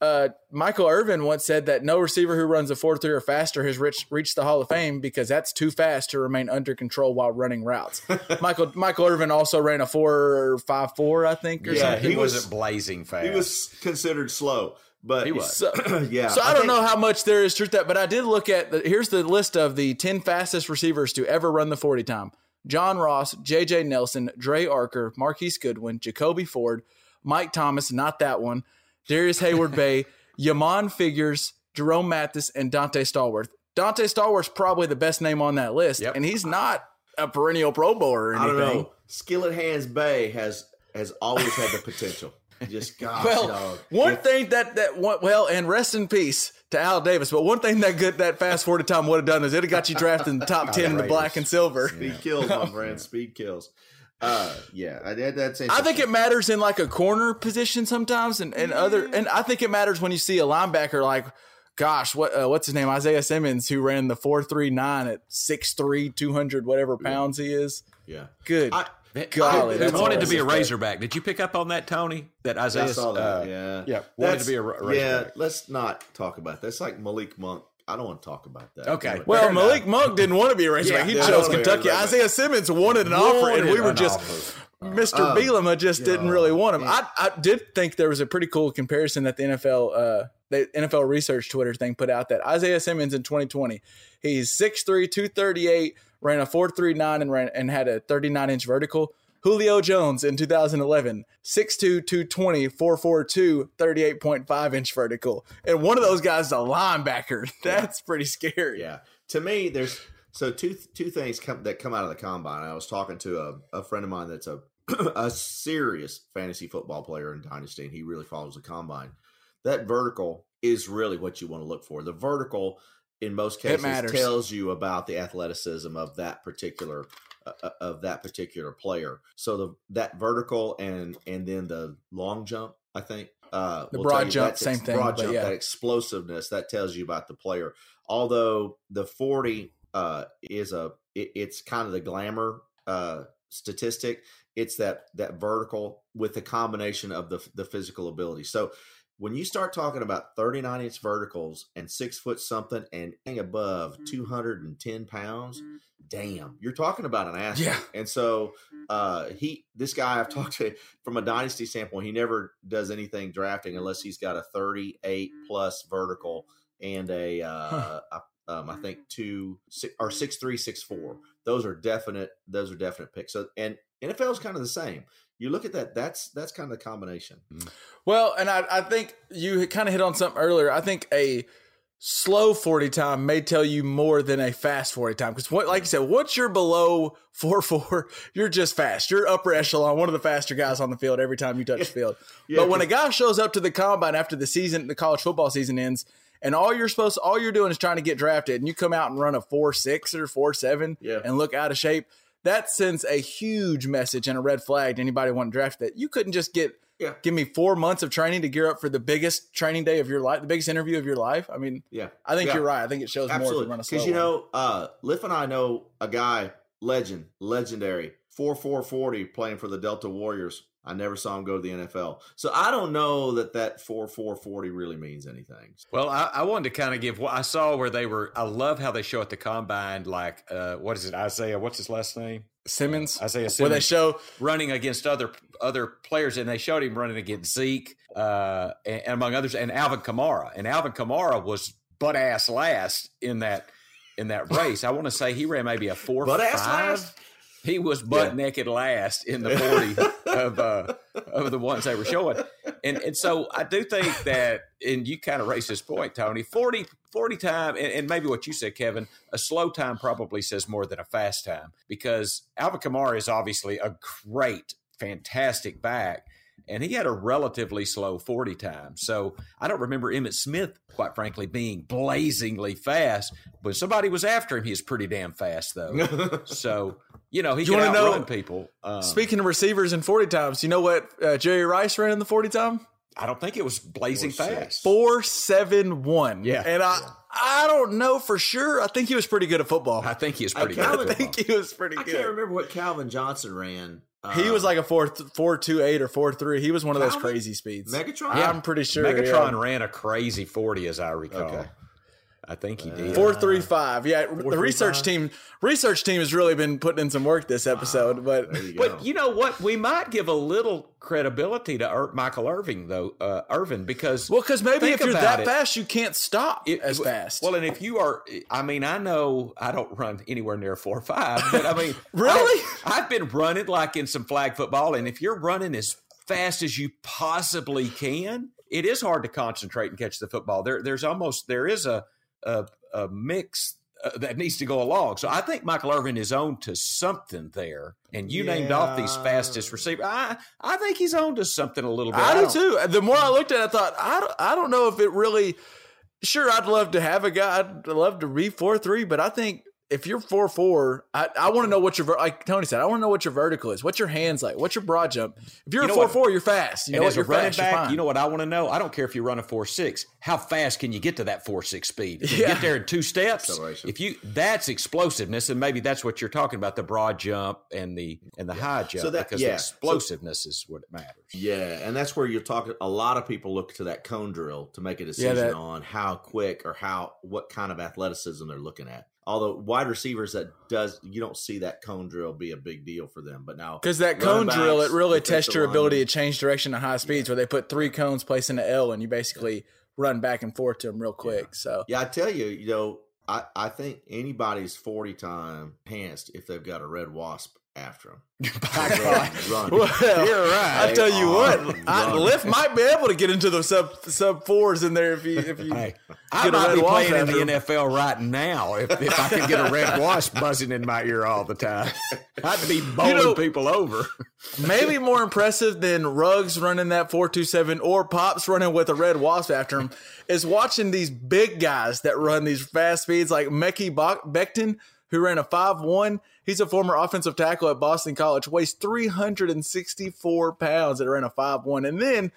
uh, Michael Irvin once said that no receiver who runs a 4 3 or faster has reached, reached the Hall of Fame because that's too fast to remain under control while running routes. Michael Michael Irvin also ran a 4 5 4, I think, or Yeah, something. he he wasn't blazing fast. He was considered slow, but He was. So, yeah. So I, don't think- know how much there is truth to that, but I did look at the, here's the list of the 10 fastest receivers to ever run the 40 time. John Ross, JJ Nelson, Dri Archer, Marquise Goodwin, Jacoby Ford, Mike Thomas, not that one, Darrius Heyward Bey, Yamon Figurs, Jerome Mathis, and Donté Stallworth. Donté Stallworth's probably the best name on that list, Yep. and he's not a perennial Pro Bowler or I anything. don't know. Skillet Hands Bey has has always had the potential. Just gosh, Well, dog. one If- thing that that one, well, and rest in peace to Al Davis. But one thing that good that fast forward time would have done is it'd have got you drafted in the top ten in the black and silver. speed kills, my friend. Speed kills. Uh, yeah, I, that, that's. I think it matters in like a corner position sometimes, and, and other, and I think it matters when you see a linebacker like, gosh, what uh, what's his name, Isaiah Simmons, who ran the four three nine at 6'3", 200 whatever pounds he is. Yeah, Good, I, golly, He that's wanted to be a. Razorback. Did you pick up on that, Tony? That Isaiah I saw that. uh, yeah, yeah, wanted That's- to be a Ra- yeah. Let's not talk about that. It's like Malik Monk. I don't want to talk about that. Okay. But- Well, Malik enough. Monk didn't want to be a Razorback. Yeah, he chose Kentucky. wanna be Isaiah Simmons wanted an offer, and we were just offer. Mr. Um, Bielema just didn't really want him. I, I did think there was a pretty cool comparison that the NFL, uh, the NFL research Twitter thing put out that Isaiah Simmons in 2020, he's 6'3", 238, ran a 4.39 and ran and had a 39 inch vertical. Julio Jones in 2011, 6'2", 220, 4'4", 38.5 inch vertical. And one of those guys is a linebacker. That's pretty scary. Yeah. To me, there's so two two things come, that come out of the combine. I was talking to a, a friend of mine that's a a serious fantasy football player in Dynasty, and he really follows the combine. That vertical is really what you want to look for. The vertical, in most cases, tells you about the athleticism of that particular uh, uh, of that particular player. So the that vertical and and then the long jump, I think. Uh, The will broad jump, same ex- thing, Broad jump, yeah. that explosiveness that tells you about the player. Although the forty uh, is a it, it's kind of the glamour uh, statistic. It's that that vertical with the combination of the the physical ability. So when you start talking about 39 inch verticals and six foot something and above 210 pounds, damn, you're talking about an athlete. Yeah. And so uh, he, this guy I've talked to from a dynasty standpoint, he never does anything drafting unless he's got a 38 plus vertical and a, uh, a um, I think two six, or six three six four. Those are definite. Those are definite picks. So and NFL is kind of the same. You look at that. That's that's kind of the combination. Mm. Well, and I, I think you kind of hit on something earlier. I think a slow 40 time may tell you more than a fast 40 time. Because what like you said, once you're below 4 4, you're just fast. You're upper echelon, one of the faster guys on the field every time you touch the field. Yeah, but when a guy shows up to the combine after the season, the college football season ends, and all you're supposed all you're doing is trying to get drafted, and you come out and run a 4 6 or 4 7 Yeah. and look out of shape, that sends a huge message and a red flag to anybody wanting to draft that. You couldn't just get Yeah. give me four months of training to gear up for the biggest training day of your life, the biggest interview of your life. I mean, Yeah, I think Yeah. you're right. I think it shows more absolutely. you run a Because you one. know, uh, Liff and I know a guy, legend, legendary, four four forty, playing for the Delta Warriors. I never saw him go to the NFL, so I don't know that that four four forty really means anything. Well, I, I wanted to kind of give what I saw where they were. I love how they show at the combine, like uh, what is it, Isaiah? What's his last name? Simmons, Isaiah Simmons. where they show running against other other players, and they showed him running against Zeke, uh, and, and among others, and Alvin Kamara. And Alvin Kamara was butt ass last in that in that race. I want to say he ran maybe a four Butt ass five. last? He was butt Yeah. naked last in the forty of uh, of the ones they were showing, and and so I do think that, and you kind of raised this point, Tony. 40, 40 time, and, and maybe what you said, Kevin, a slow time probably says more than a fast time because Alvin Kamara is obviously a great, fantastic back. And he had a relatively slow 40 time. So I don't remember Emmitt Smith, quite frankly, being blazingly fast. But somebody was after him. He was pretty damn fast, though. so, you know, he Do you can wanna know- people. Um, Speaking of receivers in 40 times, you know what uh, Jerry Rice ran in the 40 time? I don't think it was blazing Four, fast. 471. Yeah. And I I don't know for sure. I think he was pretty good at football. I think he was I pretty good. at I think he was pretty I good. can't remember what Calvin Johnson ran. He was Uh, like a four four two eight or four three. He was one of those crazy speeds. Megatron. Yeah, I'm pretty sure. Megatron yeah. ran a crazy 40, as I recall. Okay. I think he did. Four three five. Yeah, the three, research five? team research team has really been putting in some work this episode. but you. But you know what? We might give a little credibility to Ir- Michael Irving, though, uh, Irvin, because well, because maybe if you're that it. fast, you can't stop it- as fast. Well, and if you are, I mean, I know I don't run anywhere near four or five, but I mean, Really? I, have been running like in some flag football, and if you're running as fast as you possibly can, it is hard to concentrate and catch the football. There, there's almost there is a a, a mix. Uh, that needs to go along. So I think Michael Irvin is on to something there. And you named off these fastest receivers. I I think he's on to something a little bit. I do don't- too. The more I looked at it, I thought I don't, I don't know if it really. Sure, I'd love to have a guy. I'd love to be four three, but I think if you're four four, I, I want to know what your like Tony said. I want to know what your vertical is. What's your hands like? What's your broad jump? If you're You a four what? four, you're fast. You and know as what? You're running fast. Back, you know what I want to know? I don't care if you run a four six. How fast can you get to that four six speed? Can you get there in two steps. If you that's explosiveness, and maybe that's what you're talking about the broad jump and the and the high jump So that- because yeah. the explosiveness is what it matters. Yeah, and that's where you're talking. A lot of people look to that cone drill to make a decision that- on how quick or how what kind of athleticism they're looking at. Although wide receivers that does you don't see that cone drill be a big deal for them, but now Because that cone drill, it really tests your ability to change direction at high speeds, where they put three cones placed in an L, and you basically run back and forth to them real quick. So. Yeah, I tell you, you know, I, I think anybody's forty time enhanced if they've got a red wasp after him. Run. Well, You're right. I tell you what, Run. I, Lyft might be able to get into the sub sub fours in there if you if you. Hey, I Get might be playing in the after NFL right now if, if I could get a red wasp buzzing in my ear all the time. I'd be bowling know- people over. Maybe more impressive than Ruggs running that 427 or Pops running with a red wasp after him is watching these big guys that run these fast speeds like Mekhi Bach- Becton, who ran a 5-1. He's a former offensive tackle at Boston College, weighs 364 pounds that ran a 5-1. And then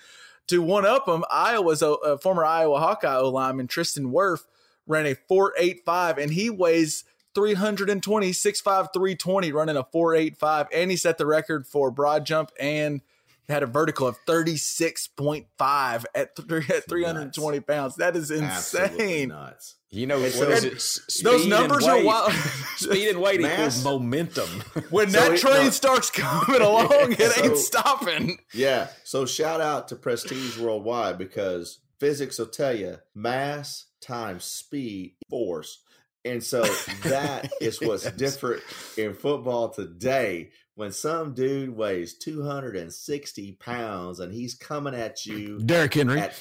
to one up him, Iowa's a, a former Iowa Hawkeye lineman, Tristan Wirfs, ran a 4'8'5, and he weighs 320, 6'5, 320, running a 4'8'5. And he set the record for broad jump and had a vertical of 36.5 at, th- at 320 pounds. That is Absolutely insane. nuts. You know And so- it? Those numbers are wild. Speed and weight Mass- equals momentum. when So that it- train no. starts coming along, it So- ain't stopping. Yeah. So shout out to Prestige Worldwide because physics will tell you mass times speed force. And so that is what's Yes. different in football today. When some dude weighs 260 pounds and he's coming at you Derrick Henry. at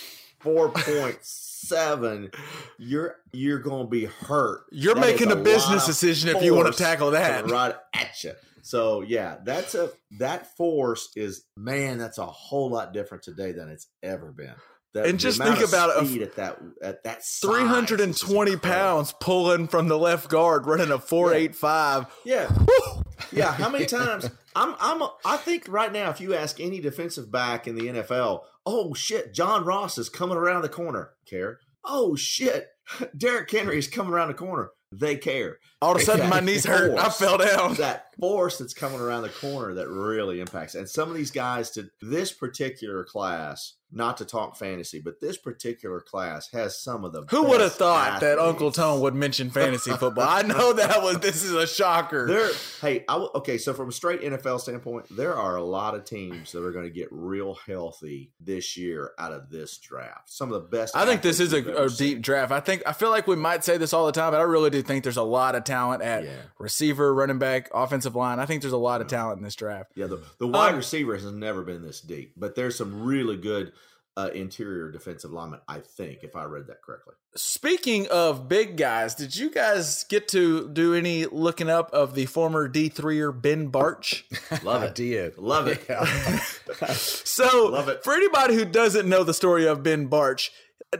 4.7, you're you're gonna be hurt. You're That making a lot business decision if you want to tackle that. right at you. So yeah, that's a that force is man, that's a whole lot different today than it's ever been. That- And just think about it, at that at that size 320 pounds pulling from the left guard, running a 485. Yeah, yeah. Yeah, how many times? I'm I'm I think right now, if you ask any defensive back in the NFL, oh shit, John Ross is coming around the corner. Care? Oh shit, Derrick Henry is coming around the corner. They care. All of a sudden, my knees hurt. I fell down. that force that's coming around the corner that really impacts. And some of these guys to this particular class, not to talk fantasy, but this particular class has some of the Who would have thought that. Uncle Tone would mention fantasy football? I know that was this is a shocker. There, hey, I okay. So from a straight NFL standpoint, there are a lot of teams that are going to get real healthy this year out of this draft. Some of the best. I think this is a, a deep draft. I think I feel like we might say this all the time, but I really do think there's a lot of talent at Yeah. receiver, running back, offensive line. I think there's a lot of talent in this draft. Yeah, the, the wide Um, receiver has never been this deep, but there's some really good uh, interior defensive linemen. I think, if I read that correctly. Speaking of big guys, did you guys get to do any looking up of the former D3er Ben Barch? Love I it. did. Love it. So, Love it. for anybody who doesn't know the story of Ben Barch,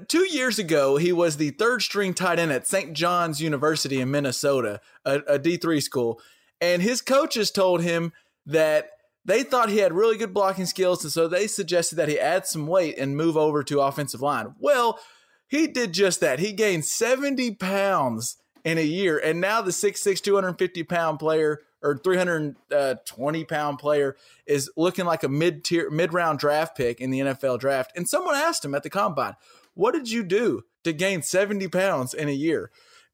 two years ago, he was the third string tight end at St. John's University in Minnesota, a a D3 school. And his coaches told him that they thought he had really good blocking skills. And so they suggested that he add some weight and move over to offensive line. Well, he did just that. He gained 70 pounds in a year. And now the 6'6, 250 pound player or 320 uh, pound player is looking like a mid tier, mid round draft pick in the NFL draft. And someone asked him at the combine, What did you do to gain 70 pounds in a year?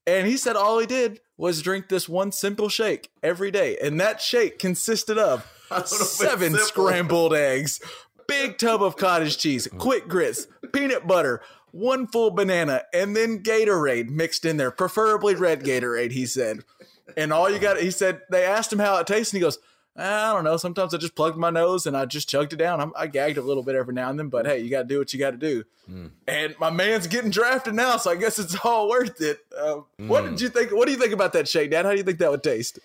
And he said all he did was drink this one simple shake every day. And that shake consisted of I don't know if it's seven scrambled eggs, big tub of cottage cheese, mm. quick grits, peanut butter, one full banana, and then Gatorade mixed in there, preferably red Gatorade, he said. And all you got, he said, they asked him how it tastes, and he goes, I don't know. Sometimes I just plugged my nose and I just chugged it down. I'm, I gagged a little bit every now and then, but hey, you got to do what you got to do. And my man's getting drafted now, so I guess it's all worth it. Uh, What did you think? What do you think about that shake, Dad? How do you think that would taste?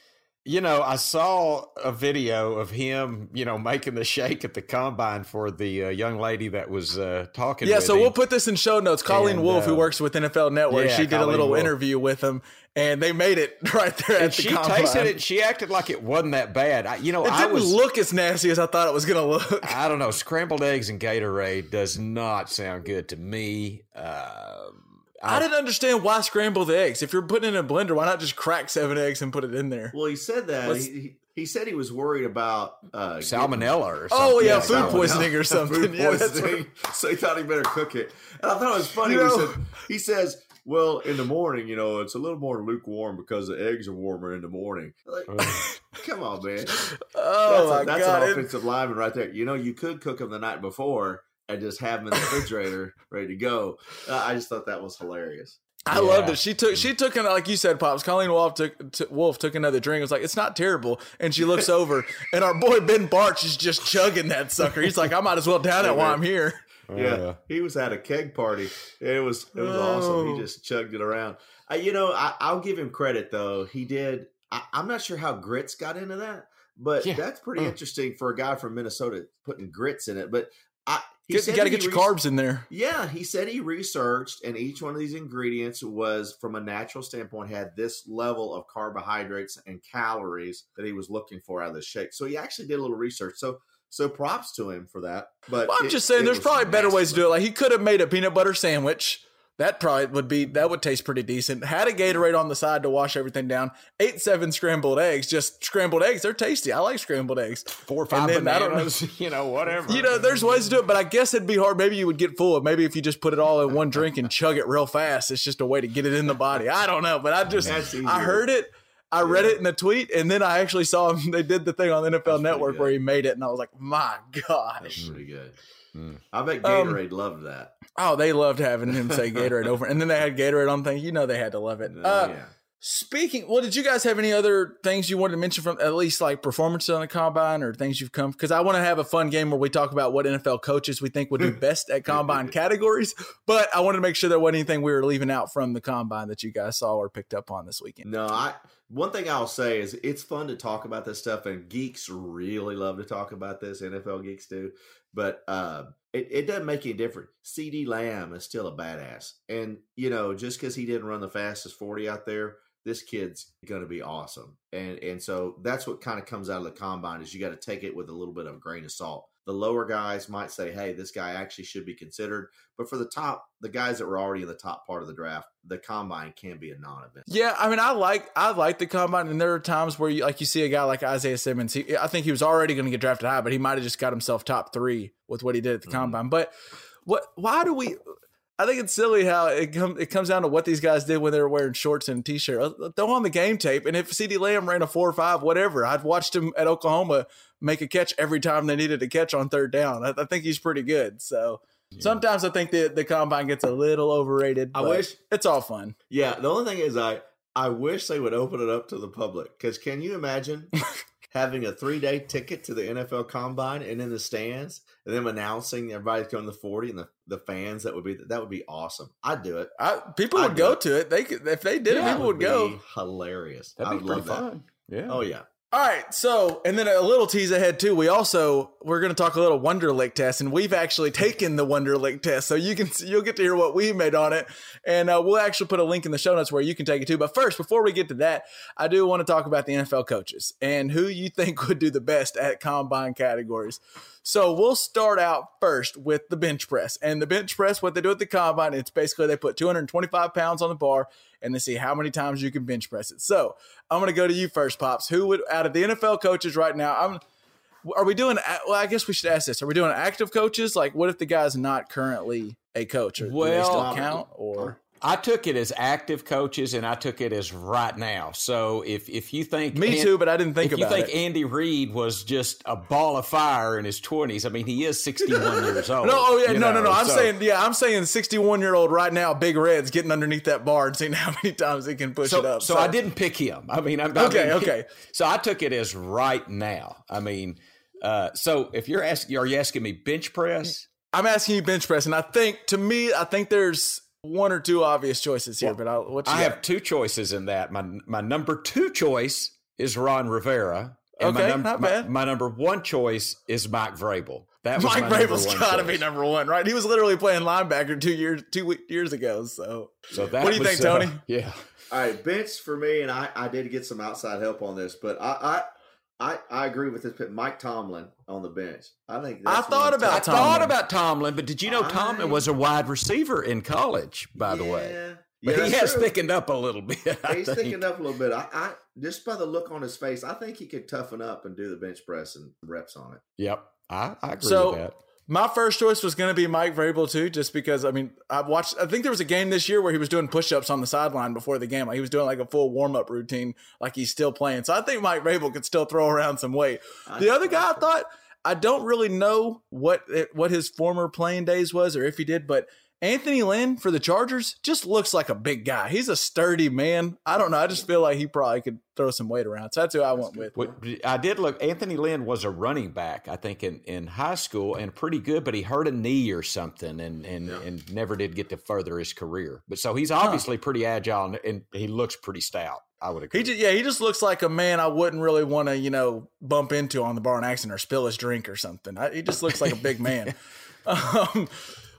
You know, I saw a video of him, you know, making the shake at the combine for the uh, young lady that was uh, talking. Yeah, so him. we'll put this in show notes. Colleen And, Wolfe, who uh, works with NFL Network, yeah, she did a little Wolfe. interview with him, and they made it right there And at the she combine. tasted it. She acted like it wasn't that bad. I, you know, It I didn't was. look as nasty as I thought it was going to look. I don't know. Scrambled eggs and Gatorade does not sound good to me. Um, I didn't understand why scramble the eggs. If you're putting it in a blender, why not just crack seven eggs and put it in there? Well, he said that he, he he said he was worried about uh, salmonella or something. Oh yeah, Yeah, food salmonella. poisoning or something. Food yeah, poisoning. what- so he thought he better cook it. And I thought it was funny. You he, know- said, he says, "Well, in the morning, you know, it's a little more lukewarm because the eggs are warmer in the morning." Like, come on, man. oh that's my a, that's god! an it- offensive lineman right there. You know, you could cook them the night before and just have them in the refrigerator ready to go. Uh, I just thought that was hilarious. I loved Yeah. it. She took she took an, like you said, pops. Colleen Wolfe took t- Wolfe took another drink. It was like it's not terrible, and she looks over, and our boy Ben Barch is just chugging that sucker. He's like, I might as well down it while I'm here. Yeah, Uh, he was at a keg party. It was it was awesome. Oh. He just chugged it around. I, you know, I, I'll give him credit though. He did. I, I'm not sure how grits got into that, but Yeah. that's pretty Uh. interesting for a guy from Minnesota putting grits in it. But I, he You got to get your carbs in there. Yeah, he said he researched, and each one of these ingredients was, from a natural standpoint, had this level of carbohydrates and calories that he was looking for out of the shake. So he actually did a little research. So, so props to him for that. But Well, I'm it- just saying, there's probably better ways to do it. Like he could have made a peanut butter sandwich That probably would be that would taste pretty decent. Had a Gatorade on the side to wash everything down. Ate seven scrambled eggs. Just scrambled eggs. They're tasty. I like scrambled eggs. Four or five then I don't know- you know, whatever. You know, there's ways to do it, but I guess it'd be hard. Maybe you would get full. Maybe if you just put it all in one drink and chug it real fast, it's just a way to get it in the body. I don't know, but I just I heard it. I read it in a tweet, and then I actually saw him. They did the thing on the NFL pretty Network where he made it, and I was like, my gosh, That's gosh. pretty good. Mm. I bet Um, Gatorade loved that. Oh, they loved having him say Gatorade over, and then they had Gatorade on thing. You know, they had to love it. Uh, yeah. Speaking, well, did you guys have any other things you wanted to mention from at least like performances on the combine or things you've come? Because I want to have a fun game where we talk about what NFL coaches we think would do best at combine categories. But I wanted to make sure there wasn't anything we were leaving out from the combine that you guys saw or picked up on this weekend. No, I. One thing I'll say is it's fun to talk about this stuff, and geeks really love to talk about this. NFL geeks do, but uh, it, it doesn't make any difference. CeeDee Lamb is still a badass, and you know just because he didn't run the fastest forty out there, this kid's going to be awesome. And and so that's what kind of comes out of the combine is you got to take it with a little bit of a grain of salt. The lower guys might say, "Hey, this guy actually should be considered," but for the top, the guys that were already in the top part of the draft, the combine can be a non-event. Yeah, I mean, I like I like the combine, and there are times where you like you see a guy like Isaiah Simmons. He, I think he was already going to get drafted high, but he might have just got himself top three with what he did at the Mhm. combine. But what? Why do we? I think it's silly how it comes it comes down to what these guys did when they were wearing shorts and a t-shirt. Uh, Throw on the game tape, and if CeeDee Lamb ran a four or five, whatever, I'd watched him at Oklahoma make a catch every time they needed a catch on third down. I, I think he's pretty good. So. Sometimes I think the, the combine gets a little overrated. I wish- it's all fun. Yeah, the only thing is, I I wish they would open it up to the public because can you imagine having a three day ticket to the NFL Combine and in the stands and them announcing everybody's going to the forty and the, the fans that would be that would be awesome. I'd do it. I, people I'd would go it. to it. They could, if they did Yeah, it, people would be go. hilarious. That'd would be pretty love that. fun. Yeah. Oh yeah. All right, so and then a little tease ahead too. We also we're going to talk a little Wonderlic test, and we've actually taken the Wonderlic test, so you can you'll get to hear what we made on it, and uh, we'll actually put a link in the show notes where you can take it too. But first, before we get to that, I do want to talk about the NFL coaches and who you think would do the best at combine categories. So we'll start out first with the bench press. And the bench press, what they do at the combine, it's basically they put 225 pounds on the bar and they see how many times you can bench press it. So I'm going to go to you first, Pops. Who would, out of the NFL coaches right now, I'm, are we doing, well, I guess we should ask this. Are we doing active coaches? Like, what if the guy's not currently a coach? Or do they Well, still count? Or, I took it as active coaches, and I took it as right now. So if if you think me An- too, but I didn't think if you think it. Andy Reid was just a ball of fire in his twenties, I mean, he is sixty-one years old. No, oh yeah, no, no, know, no. I'm so- saying, yeah, I'm saying 61 year old right now, Big Red's getting underneath that bar and seeing how many times he can push so, it up. So, I didn't pick him. I mean, I'm I Okay, mean, okay. So I took it as right now. I mean, uh, so if you're asking, are you asking me bench press? I'm asking you bench press, and I think to me, I think there's one or two obvious choices here. but I'll, what you I got? have two choices in that. My my number two choice is Ron Rivera. And Okay, my, num- not bad. My, number one choice is Mike Vrabel. That was Mike my number got to be number one, right? He was literally playing linebacker two years two years ago. So So that What do you was, think, Tony? uh, yeah. All right, bench for me, and I, I did get some outside help on this, but I I, I, I agree with this. But Mike Tomlin on the bench, I think I thought about I Tomlin. thought about Tomlin, but did you know Tomlin was a wide receiver in college, by the way? Yeah, But yeah, he has true. thickened up a little bit. He's think. thickened up a little bit. I, I just by the look on his face, I think he could toughen up and do the bench press and reps on it. Yep, I, I agree So- with that. My first choice was going to be Mike Vrabel too, just because I mean I've watched. I think there was a game this year where he was doing push-ups on the sideline before the game. Like he was doing like a full warm-up routine, like he's still playing. So I think Mike Vrabel could still throw around some weight. The other guy, I thought I don't really know what what his former playing days was or if he did, but Anthony Lynn for the Chargers just looks like a big guy. He's a sturdy man. I don't know. I just feel like he probably could throw some weight around. So that's who I went with. I did look. Anthony Lynn was a running back, I think, in, in high school, and pretty good. But he hurt a knee or something, and and, and never did get to further his career. But so he's obviously pretty agile, and, and he looks pretty stout. I would agree. He just, yeah, he just looks like a man I wouldn't really want to, you know, bump into on the bar and accident or spill his drink or something. I, he just looks like a big man. Um,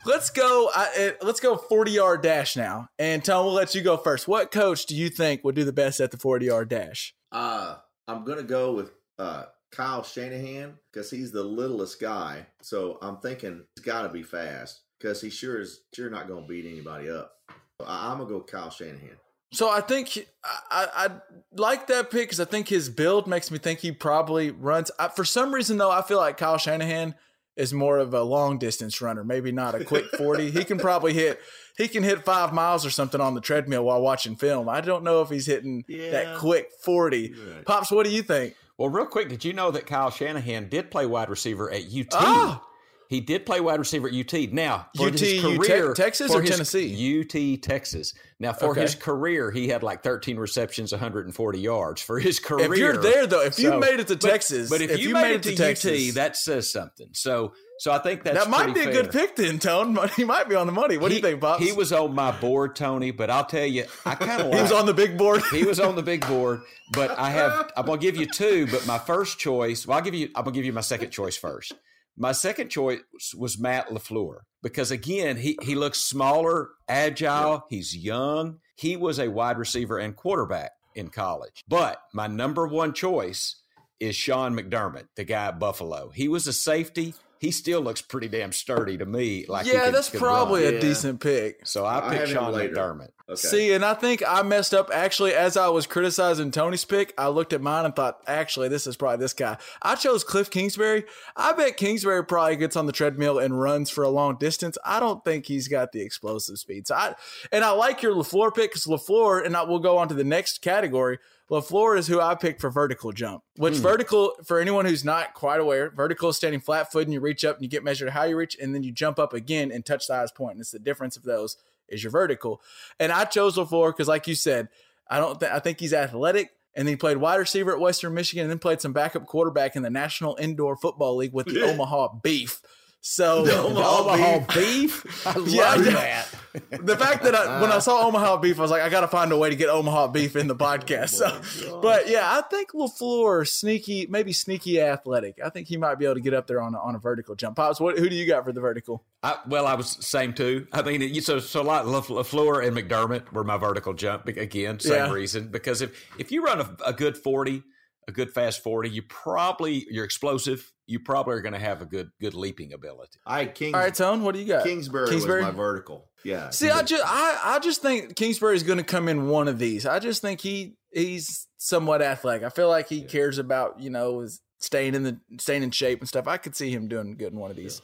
let's go. I, uh, let's go forty yard dash now. And Tom, we'll let you go first. What coach do you think would do the best at the forty yard dash? Uh, I'm gonna go with uh, Kyle Shanahan because he's the littlest guy. So I'm thinking he's got to be fast. because he sure is sure not going to beat anybody up. So I, I'm gonna go Kyle Shanahan. So I think I, I, I like that pick because I think his build makes me think he probably runs. I, for some reason, though, I feel like Kyle Shanahan is more of a long distance runner, maybe not a quick forty. he can probably hit he can hit five miles or something on the treadmill while watching film. I don't know if he's hitting Yeah. that quick forty. Right. Pops, what do you think? Well, real quick, did you know that Kyle Shanahan did play wide receiver at UT? Oh! Ah! He did play wide receiver at UT. Now, for UT, his career, Te- Texas or his- Tennessee? UT, Texas. Now, for Okay. his career, he had like 13 receptions, 140 yards. For his career, If you're there though, if you made it to but- Texas, but if, you, made, it to, Texas, UT, that says something. So, so I think that's that might be a good fair. pick then, Tone. He might be on the money. What do you think, Bob? He was on my board, Tony, but I'll tell you, I kind of he was on the big board. he was on the big board, but I have I'm gonna give you two, but my first choice, well, I'll give you I'm gonna give you my second choice first. My second choice was Matt LaFleur because again, he he looks smaller, agile, he's young. He was a wide receiver and quarterback in college. But my number one choice is Sean McDermott, the guy at Buffalo. He was a safety. He still looks pretty damn sturdy to me. Like yeah, could- that's could probably run. a Yeah. decent pick. So I I picked have him Sean. McDermott. Okay. See, and I think I messed up. Actually, as I was criticizing Tony's pick, I looked at mine and thought, actually, this is probably this guy. I chose Kliff Kingsbury. I bet Kingsbury probably gets on the treadmill and runs for a long distance. I don't think he's got the explosive speed. So I, and I like your Lafleur pick because Lafleur, and I, we'll go on to the next category. Lafleur is who I picked for vertical jump. Which hmm. vertical, for anyone who's not quite aware, vertical is standing flat foot and you reach up and you get measured how you reach, and then you jump up again and touch the highest point. And it's the difference of those is your vertical. And I chose LaFleur because, like you said, I don't. Th- I think he's athletic, and he played wide receiver at Western Michigan, and then played some backup quarterback in the National Indoor Football League with the Omaha Beef. So The Omaha beef. I love Yeah, yeah. that. the fact that I, when I saw Omaha Beef, I was like, I got to find a way to get Omaha Beef in the oh podcast. So, but yeah, I think Lafleur sneaky, maybe sneaky athletic. I think he might be able to get up there on a, on a vertical jump. Pops, what, who do you got for the vertical? I, well, I was same too. I mean, so so like Laf- Lafleur and McDermott were my vertical jump again. Same Yeah. reason because if if you run a, a good forty, a good fast forty, you probably you're explosive. You probably are going to have a good good leaping ability. I King, All right, Tone, what do you got? Kingsbury, Kingsbury? was my vertical. Yeah. See, I just I, I just think Kingsbury is going to come in one of these. I just think he he's somewhat athletic. I feel like he cares about you know his staying in the staying in shape and stuff. I could see him doing good in one of these.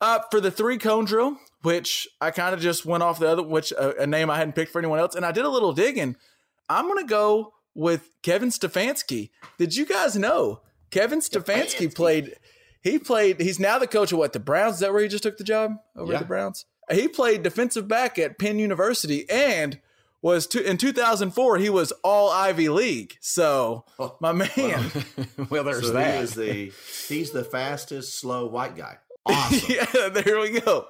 Uh, for the three cone drill, which I kind of just went off the other, which uh, a name I hadn't picked for anyone else, and I did a little digging. I'm gonna go with Kevin Stefanski. Did you guys know Kevin Stefanski, Stefanski. played? He played. He's now the coach of what the Browns. Is that where he just took the job over Yeah. at the Browns? He played defensive back at Penn University and was to, in 2004 he was all Ivy League. So oh. my man, well, there's so that. he is the he's the fastest slow white guy. Awesome. yeah, there we go.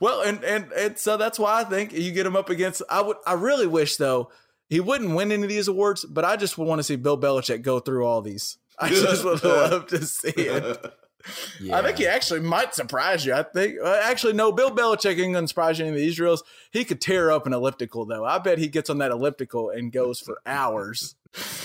Well, and, and and so that's why I think you get him up against. I would. I really wish though he wouldn't win any of these awards, but I just want to see Bill Belichick go through all these. I just would love to see it. I think he actually might surprise you. I think uh, actually no, Bill Belichick ain't gonna surprise you in the Israels. He could tear up an elliptical though. I bet he gets on that elliptical and goes for hours.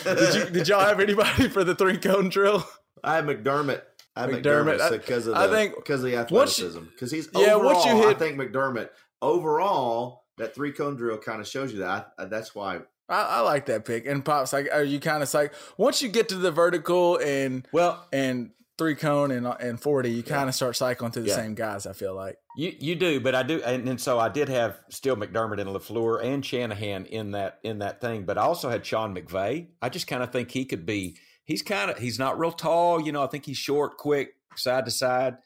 did you did y'all have anybody for the three cone drill? I have McDermott. I have McDermott. Because of the, I think because of the athleticism. Because he's Yeah, overall, once you hit- I think McDermott overall that three cone drill kind of shows you that. I, that's why. I, I like that pick. And pops like are you kind of like once you get to the vertical and well, and three cone and and forty, you kind of start cycling through the Yeah. same guys. I feel like. You you do, but I do, and, and so I did have still McDermott and Lafleur and Shanahan in that in that thing, but I also had Sean McVay. I just kind of think he could be. He's kind of he's not real tall, you know. I think he's short, quick, side to side.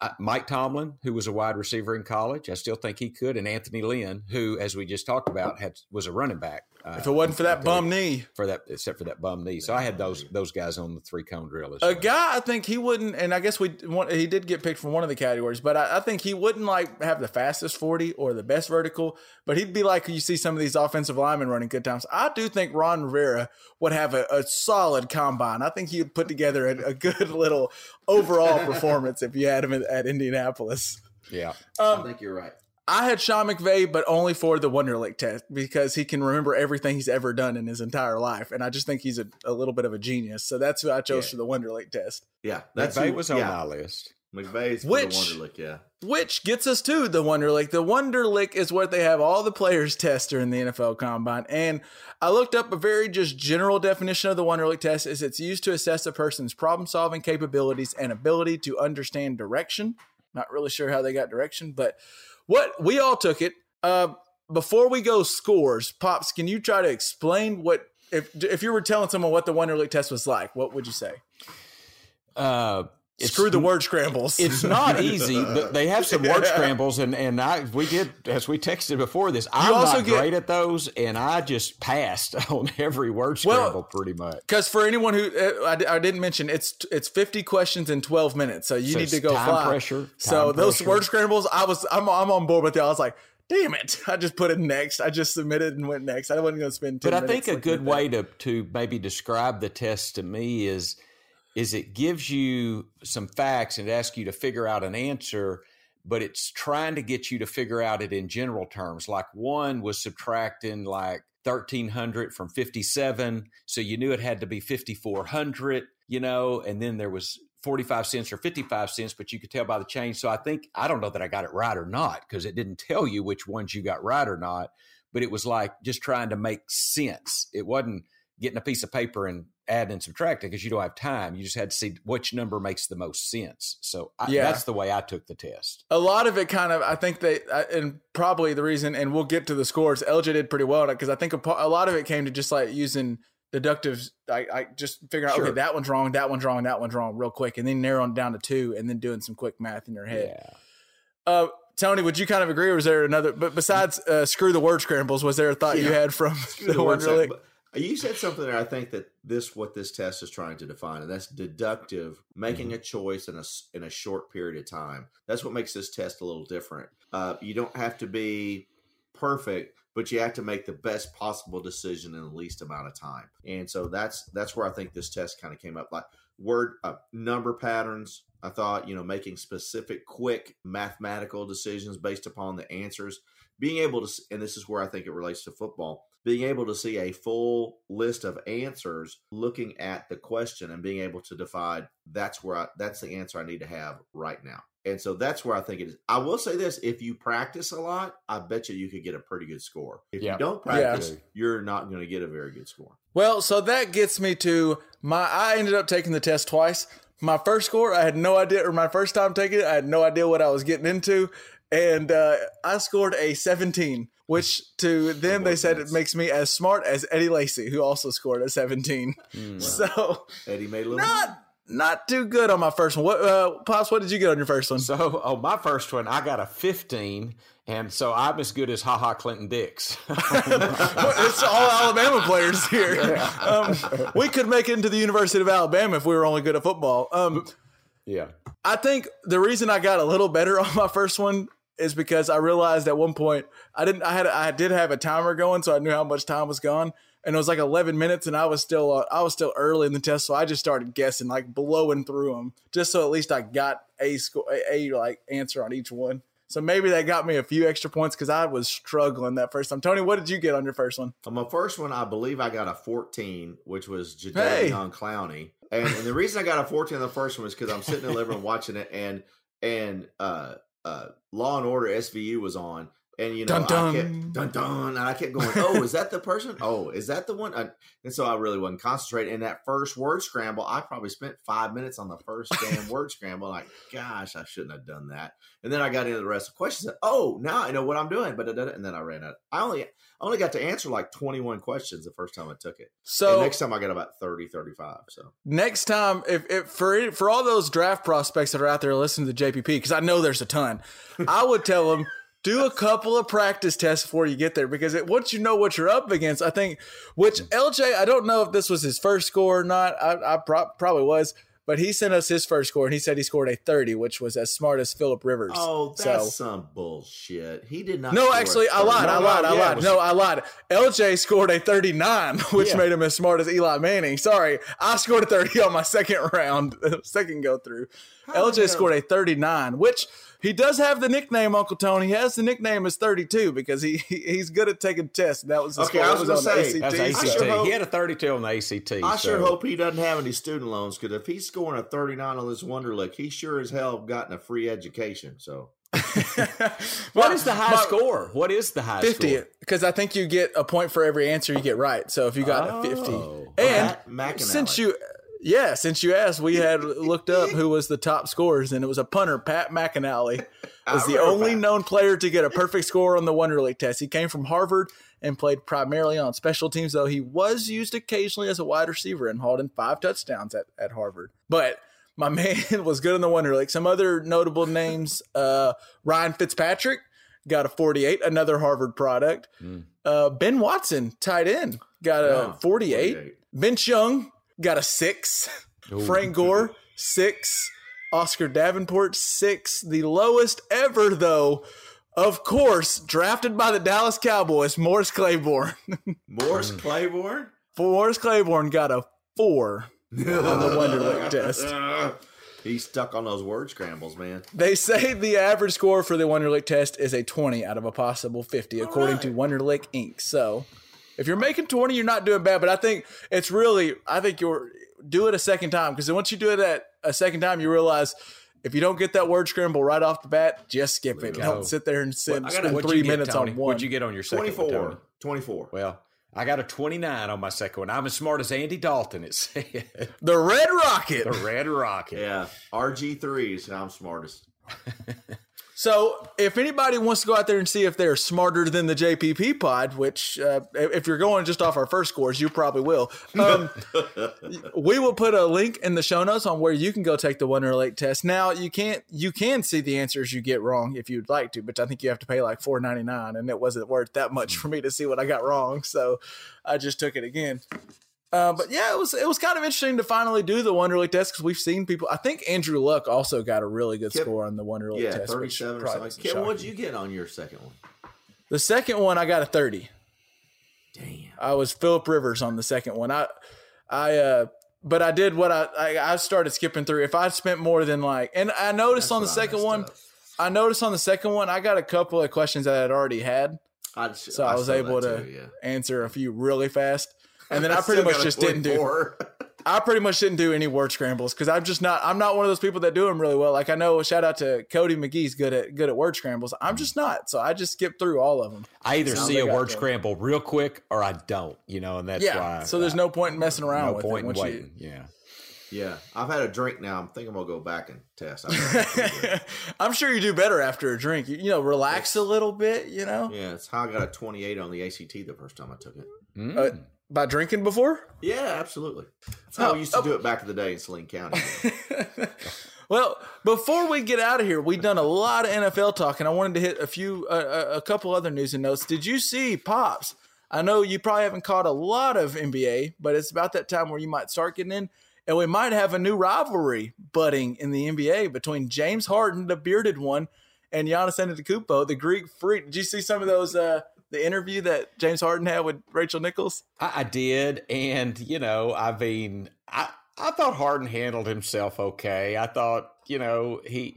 Uh, Mike Tomlin, who was a wide receiver in college, I still think he could, and Anthony Lynn, who, as we just talked about, had was a running back. Uh, If it wasn't for that okay, bum knee, for that, except for that bum knee, so I had those those guys on the three cone drill as a well. guy I think he wouldn't. And I guess we want, he did get picked from one of the categories, but I, I think he wouldn't like have the fastest forty or the best vertical. But he'd be like you see some of these offensive linemen running good times. I do think Ron Rivera would have a, a solid combine. I think he would put together a, a good little overall performance if you had him at, at Indianapolis. Yeah, I think you're right. I had Sean McVay, but only for the Wonderlic test because he can remember everything he's ever done in his entire life, and I just think he's a, a little bit of a genius. So that's who I chose Yeah. for the Wonderlic test. Yeah, that's McVay who- was on yeah. my list. McVay's for Which- the Wonderlic, yeah. Which gets us to the Wonderlic. The Wonderlic is what they have all the players test during the NFL Combine. And I looked up a very just general definition of the Wonderlic test is it's used to assess a person's problem-solving capabilities and ability to understand direction. Not really sure how they got direction, but what we all took it. Uh, before we go scores, Pops, can you try to explain what if if you were telling someone what the Wonderlic test was like, what would you say? Uh, it's- Screw the word scrambles. It's not easy. but They have some word scrambles, and and I we did as we texted before this. I'm also not get- great at those, and I just passed on every word Well- scramble pretty much. Because for anyone who uh, I, I didn't mention, it's it's fifty questions in twelve minutes, so you So need to go time fly. pressure, so those pressure. word scrambles, I was I'm I'm on board with you. I was like, damn it, I just put it next. I just submitted and went next. I wasn't going to spend. 10 But I think a good way to to maybe describe the test to me is is it gives you some facts and asks you to figure out an answer, but it's trying to get you to figure out it in general terms. Like one was subtracting like 1300 from 57, so you knew it had to be 5400, you know, and then there was 45 cents or 55 cents, but you could tell by the change. So I think I don't know that I got it right or not because it didn't tell you which ones you got right or not but it was like just trying to make sense. It wasn't getting a piece of paper and adding and subtracting because you don't have time. You just had to see which number makes the most sense. So I, Yeah. that's the way I took the test. a lot of it kind of I think they I- and probably the reason and we'll get to the scores. LJ did pretty well because I think a, a lot of it came to just like using deductive. I, I just figuring out Sure. okay that one's wrong, that one's wrong, that one's wrong, real quick, and then narrowing down to two, and then doing some quick math in your head. Yeah. Uh, Tony, would you kind of agree, or was there another? But besides uh, screw the word scrambles, was there a thought you had from the The word Wonderlic? set- but You said something there. I think that this what this test is trying to define, and that's deductive, making Mm-hmm. a choice in a in a short period of time. That's what makes this test a little different. Uh, you don't have to be perfect, but you have to make the best possible decision in the least amount of time. And so that's that's where I think this test kind of came up. Like word uh, number patterns. I thought you know making specific, quick mathematical decisions based upon the answers being able to, and this is where I think it relates to football, being able to see a full list of answers, looking at the question and being able to decide that's where I, that's the answer I need to have right now. And so that's where I think it is. I will say this: if you practice a lot, I bet you you could get a pretty good score. If Yeah. you don't Yeah. practice, you're not going to get a very good score. Well, so that gets me to my. I ended up taking the test twice. My first score, I had no idea, or my first time taking it, I had no idea what I was getting into, and uh, I scored a 17, which to them they said it makes me as smart as Eddie Lacy, who also scored a 17. Mm. So Eddie made a little. not not too good on my first one. What, uh, pops? What did you get on your first one? So, oh, my first one, I got a 15, and so I'm as good as Ha Ha Clinton Dix. it's all Alabama players here. Um, we could make it into the University of Alabama if we were only good at football. Um, yeah. I think the reason I got a little better on my first one is because I realized at one point I didn't I had I did have a timer going so I knew how much time was gone and it was like 11 minutes and I was still uh, I was still early in the test so I just started guessing like blowing through them just so at least I got a score a, a like answer on each one. So maybe that got me a few extra points because I was struggling that first time. Tony, what did you get on your first one? On my first one, I believe I got a 14, which was Hey. Jadeveon on Clowney. And, and the reason I got a 14 on the first one was because I'm sitting in the living room watching it, and and uh, uh, Law and Order SVU was on, and you know, Dun, dun. I kept dun dun, and I kept going, oh, is that the person? Oh, is that the one? I, and so I really wasn't concentrating. In that first word scramble, I probably spent five minutes on the first damn word scramble. Like, gosh, I shouldn't have done that. And then I got into the rest of the questions. and, Oh, now I know what I'm doing. But and then I ran out. I only I only got to answer like 21 questions the first time I took it. So and next time I got about 30, 35. So next time if, if for for all those draft prospects that are out there listening to JPP because I know there's a ton, I would tell them do a couple of practice tests before you get there because it, once you know what you're up against, I think which LJ I don't know if this was his first score or not. I, I pro- probably was. But he sent us his first score, and he said he scored a 30, which was as smart as Philip Rivers. Oh, that's So- some bullshit. He did not. no, actually, a I lied. 30. I lied. no, I yeah, lied. was- No, I lied. LJ scored a 39, which Yeah. made him as smart as Eli Manning. Sorry, I scored a 30 on my second round, second go through. How LJ scored a 39, which He does have the nickname Uncle Tony. He has the nickname as 32 because he he's good at taking tests. That was his Okay, score. I was It gonna on the say, That's ACT. ACT. sure hope- he had a 32 on the ACT. I sure hope he doesn't have any student loans because if he's scoring a 39 on this Wonderlic, he sure as hell gotten a free education. So What is the high My- score? What is the high 50 score? because I think you get a point for every answer you get right. So if you got a 50. Oh. And Matt since you yeah, since you asked, we had looked up who was the top scorers and it was a punter, Pat McInally. Was the only Pat. known player to get a perfect score on the Wonder Wonderlic test. He came from Harvard and played primarily on special teams, though he was used occasionally as a wide receiver and hauled in five touchdowns at, at Harvard. But my man was good in the Wonder Wonderlic. Some other notable names: uh, Ryan Fitzpatrick got a 48, another Harvard product. Uh, ben Watson, tight end, got a Yeah, 48. 48. Vince Young got a six. Frank Gore, six. Oscar Davenport, six. The lowest ever, though, of course, drafted by the Dallas Cowboys, Morris Claiborne. Morris Mm. Claiborne. Morris Claiborne got a four on the Wonderlic test. He's stuck on those word scrambles, man. They say the average score for the Wonderlic test is a 20 out of a possible 50, according to Wonderlic Inc. So if you're making 20, you're not doing bad. But I think it's really, I think you're do it a second time because once you do it at a second time, you realize if you don't get that word scramble right off the bat, just skip it. go. Don't sit there and sit, Well, I spend three get, minutes Tony? on one. What'd you get on your second 24. Tony? 24. Well, I got a 29 on my second one. I'm as smart as Andy Dalton, it said. The Red Rocket. the Red Rocket. Yeah. RG3s. I'm smartest. So, if anybody wants to go out there and see if they're smarter than the JPP pod, which uh, if you're going just off our first scores, you probably will. Um, we will put a link in the show notes on where you can go take the Wonderlic test. Now, you can't you can see the answers you get wrong if you'd like to, but I think you have to pay like four ninety nine, and it wasn't worth that much for me to see what I got wrong. So, I just took it again. Uh, but yeah, it was it was kind of interesting to finally do the Wonderlic test because we've seen people. I think Andrew Luck also got a really good Kip- score on the Wonderlic Yeah, test. 37 or something. shock what'd you. get on your second one? The second one, I got a thirty. Damn. I was Philip Rivers on the second one. I, I, uh, but I did what I, I, I started skipping through. If I spent more than like, and I noticed That's on the what I second one, up. I noticed on the second one, I got a couple of questions that I had already had, I, so I, was able to too, yeah. answer a few really fast. And then I, still pretty much just didn't do. I pretty much didn't do any word scrambles because I'm just not. I'm not one of those people that do them really well. Like I know, shout out to Cody McGee's good at good at word scrambles. I'm just not. So I just skip through all of them. I either Sounds see a like I word scramble real quick or I don't, you know, and that's yeah. why. so there's no point in messing around no with point it. in once you- waiting. Yeah. Yeah, I've had a drink now. I'm thinking I'm gonna go back and test. I I'm sure you do better after a drink. You, you know, relax a little bit. You know, yeah, it's how I got a 28 on the ACT the first time I took it. Mm. Uh, by drinking before. Yeah, absolutely. That's how Oh, we used to oh. do it back in the day in Saline County. Well, before we get out of here, we've done a lot of NFL talk, and I wanted to hit a few, uh, a couple other news and notes. Did you see Pops? I know you probably haven't caught a lot of NBA, but it's about that time where you might start getting in, and we might have a new rivalry budding in the NBA between James Harden, the bearded one, and Giannis Antetokounmpo, the Greek freak. Did you see some of those? Uh, the interview that James Harden had with Rachel Nichols. I, I did, and you know, I mean, I I thought Harden handled himself okay. I thought, you know, he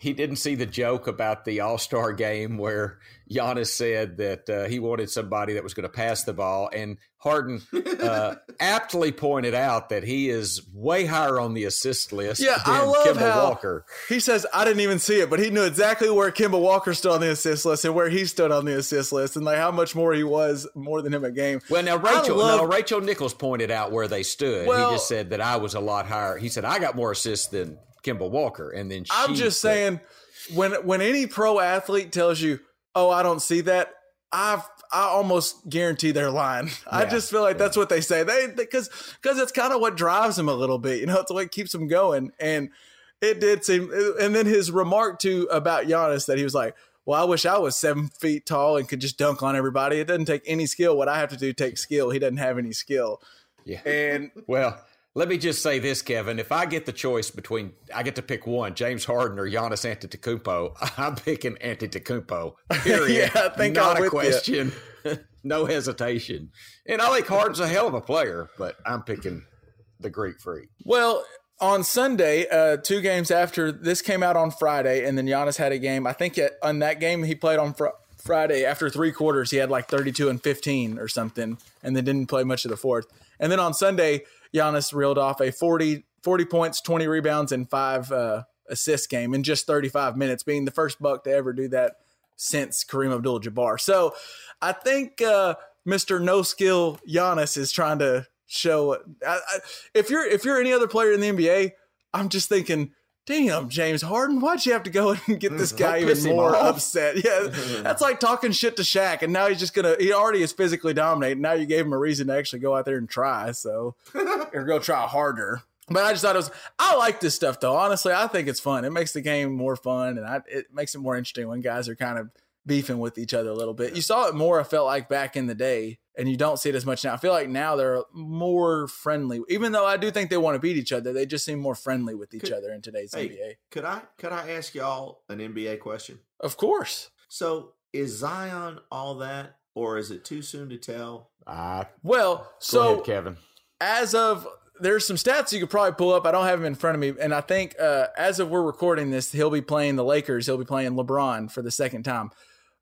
he didn't see the joke about the All Star game where Giannis said that uh, he wanted somebody that was going to pass the ball, and Harden uh, aptly pointed out that he is way higher on the assist list Yeah, than I love Kimball how- Walker. He says, I didn't even see it, but he knew exactly where Kemba Walker stood on the assist list and where he stood on the assist list and like how much more he was more than him a game. Well, now Rachel, love- no, Rachel Nichols pointed out where they stood. Well- he just said that I was a lot higher. He said I got more assists than Kimball Walker, and then I'm just said- saying when when any pro athlete tells you, "Oh, I don't see that," I I almost guarantee they're lying. I just feel like that's what they say. They because because it's kind of what drives them a little bit. You know, it's what keeps them going. And it did seem. And then his remark to about Giannis that he was like. Well, I wish I was seven feet tall and could just dunk on everybody. It doesn't take any skill. What I have to do takes skill. He doesn't have any skill. Yeah. And Well, let me just say this, Kevin. If I get the choice between, I get to pick one, James Harden or Giannis Antetokounmpo. I'm picking Antetokounmpo. Period. Yeah, I think not I'm a question. no hesitation. And I think Harden's a hell of a player, but I'm picking the Greek freak. Well, on Sunday, uh, two games after this came out on Friday, and then Giannis had a game. I think at, on that game he played on fr- Friday. After three quarters, he had like 32 and 15 or something, and then didn't play much of the fourth. And then on Sunday, Giannis reeled off a 40, 40 points, 20 rebounds, and five uh, assist game in just 35 minutes, being the first Buck to ever do that since Kareem Abdul-Jabbar. So I think uh, Mr. No Skill Giannis is trying to show. I, I, if you're if you're any other player in the NBA, I'm just thinking. Damn, James Harden, why'd you have to go and get this guy even more upset? Yeah, that's like talking shit to Shaq, and now he's just gonna. He already is physically dominating. Now you gave him a reason to actually go out there and try. So, or go try harder. But I just thought it was. I like this stuff though. Honestly, I think it's fun. It makes the game more fun, and I, it makes it more interesting when guys are kind of beefing with each other a little bit. You saw it more. I felt like back in the day, and you don't see it as much now. I feel like now they're more friendly. Even though I do think they want to beat each other, they just seem more friendly with each Could- other in today's Hey, NBA. could I could I ask y'all an NBA question? Of course. So is Zion all that, or is it too soon to tell? Uh, Well, go so ahead, Kevin. as of there's some stats you could probably pull up. I don't have them in front of me, and I think uh, as of we're recording this, he'll be playing the Lakers. He'll be playing LeBron for the second time.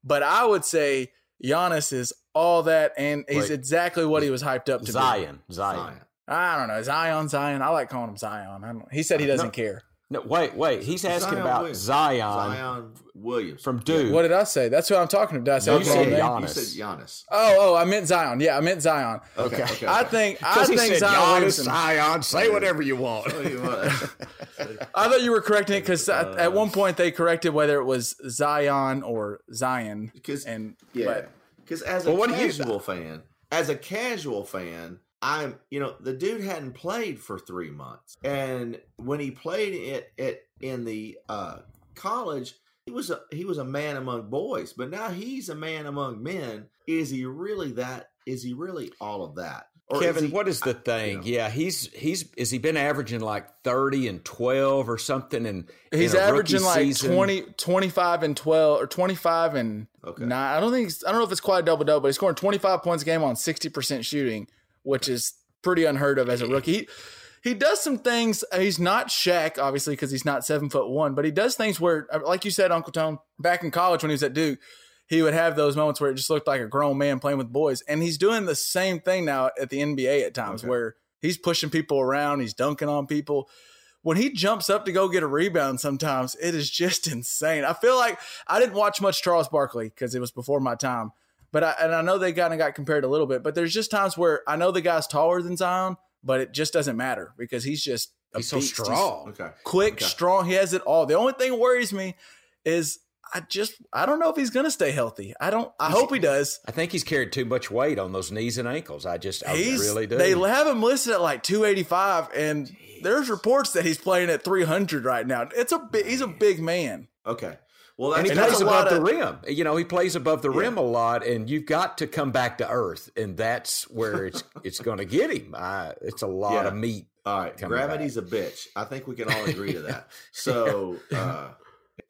But I would say Giannis is all that, and he's Wait. exactly what he was hyped up to be. Zion, Zion. Zion. I don't know Zion, Zion. I like calling him Zion. I don't, he said he uh, doesn't No. care. No, wait, wait. He's asking Zion about Williams. Zion, Zion Williams from Duke. What did I say? That's who I'm talking about. Did I say No, you said? Giannis. You said Giannis. Oh, oh, I meant Zion. Yeah, I meant Zion. Okay. okay, I think I he think said Zion Giannis, Williamson. Zion. Say whatever you want. Tell you what. I thought you were correcting it because at, at uh, one point they corrected whether it was Zion or Zion, Because and yeah, but because as a Well, what do you- casual fan, as a casual fan, I'm you know the dude hadn't played for three months, and when he played it it in the uh, college, he was a he was a man among boys, but now he's a man among men. Is he really that? Is he really all of that? Or is Kevin, he- what is the thing? know. Yeah, he's he's has he been averaging like thirty and twelve or something? And he's averaging like season? 20, 25 and twelve or twenty five and Okay. nine. I don't think I don't know if it's quite a double double, but he's scoring twenty five points a game on sixty percent shooting, which is pretty unheard of as a rookie. He, he does some things. uh, He's not Shaq, obviously, because he's not seven foot one, but he does things where, uh, like you said, Uncle Tone, back in college when he was at Duke, he would have those moments where it just looked like a grown man playing with boys. And he's doing the same thing now at the NBA at times Okay. where he's pushing people around, he's dunking on people. When he jumps up to go get a rebound, sometimes it is just insane. I feel like I didn't watch much Charles Barkley because it was before my time. But I, and I know they kind of got compared a little bit, but there's just times where I know the guy's taller than Zion, but it just doesn't matter because he's just a He's so beast. He's strong. Okay. quick, Okay. strong. He has it all. The only thing that worries me is I just I don't know if he's gonna stay healthy. I don't. I hope he does. I think he's carried too much weight on those knees and ankles. I just I He's really do. they have him listed at like 285, and there's reports that he's playing at 300 right now. It's a bi- he's a big man. Okay. Well, and that's, he And plays that's a lot the of- rim. You know, he plays above the Yeah. rim a lot, and you've got to come back to earth, and that's where it's it's going to get him. I, it's a lot Yeah. of meat. All right, coming gravity's a bitch. I think we can all agree to that. So, uh,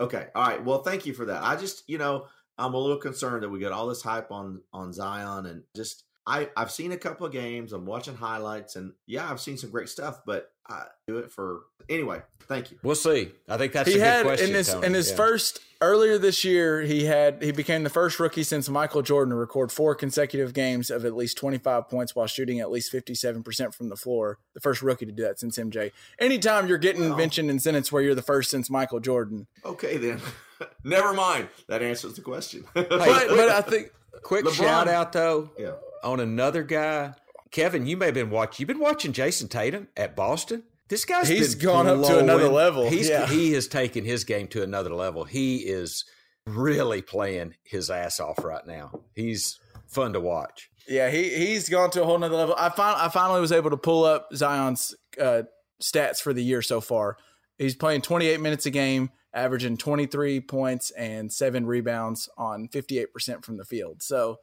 okay, all right. Well, thank you for that. I just, you know, I'm a little concerned that we got all this hype on on Zion, and just I I've seen a couple of games. I'm watching highlights, and yeah, I've seen some great stuff. But I do it for anyway. Thank you. We'll see. I think that's he a good had question. in his Tony. in his Yeah. first earlier this year he had he became the first rookie since Michael Jordan to record four consecutive games of at least 25 points while shooting at least 57% from the floor. The first rookie to do that since MJ. Anytime you're getting Well. mentioned in sentence where you're the first since Michael Jordan. Okay, then. Never mind. That answers the question. But but I think quick LeBron- shout out though yeah. on another guy, Kevin. You may have been watching. You've been watching Jayson Tatum at Boston. This guy's He's gone up to another level. He's Yeah. he has taken his game to another level. He is really playing his ass off right now. He's fun to watch. Yeah, he he's gone to a whole nother level. I fin- I finally was able to pull up Zion's uh, stats for the year so far. He's playing 28 minutes a game, averaging 23 points and seven rebounds on 58% from the field. So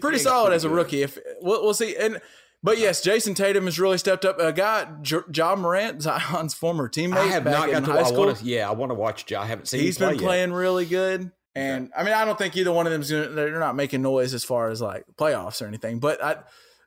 pretty solid as a rookie. If we'll, we'll see, and but yes, Jayson Tatum has really stepped up. A guy, J- Ja Morant, Zion's former teammate, I have not got to. high I school. to. Yeah, I want to watch. I haven't seen. He's him play he's been yet. playing really good. And I mean, I don't think either one of them's gonna, they're not making noise as far as like playoffs or anything, but I,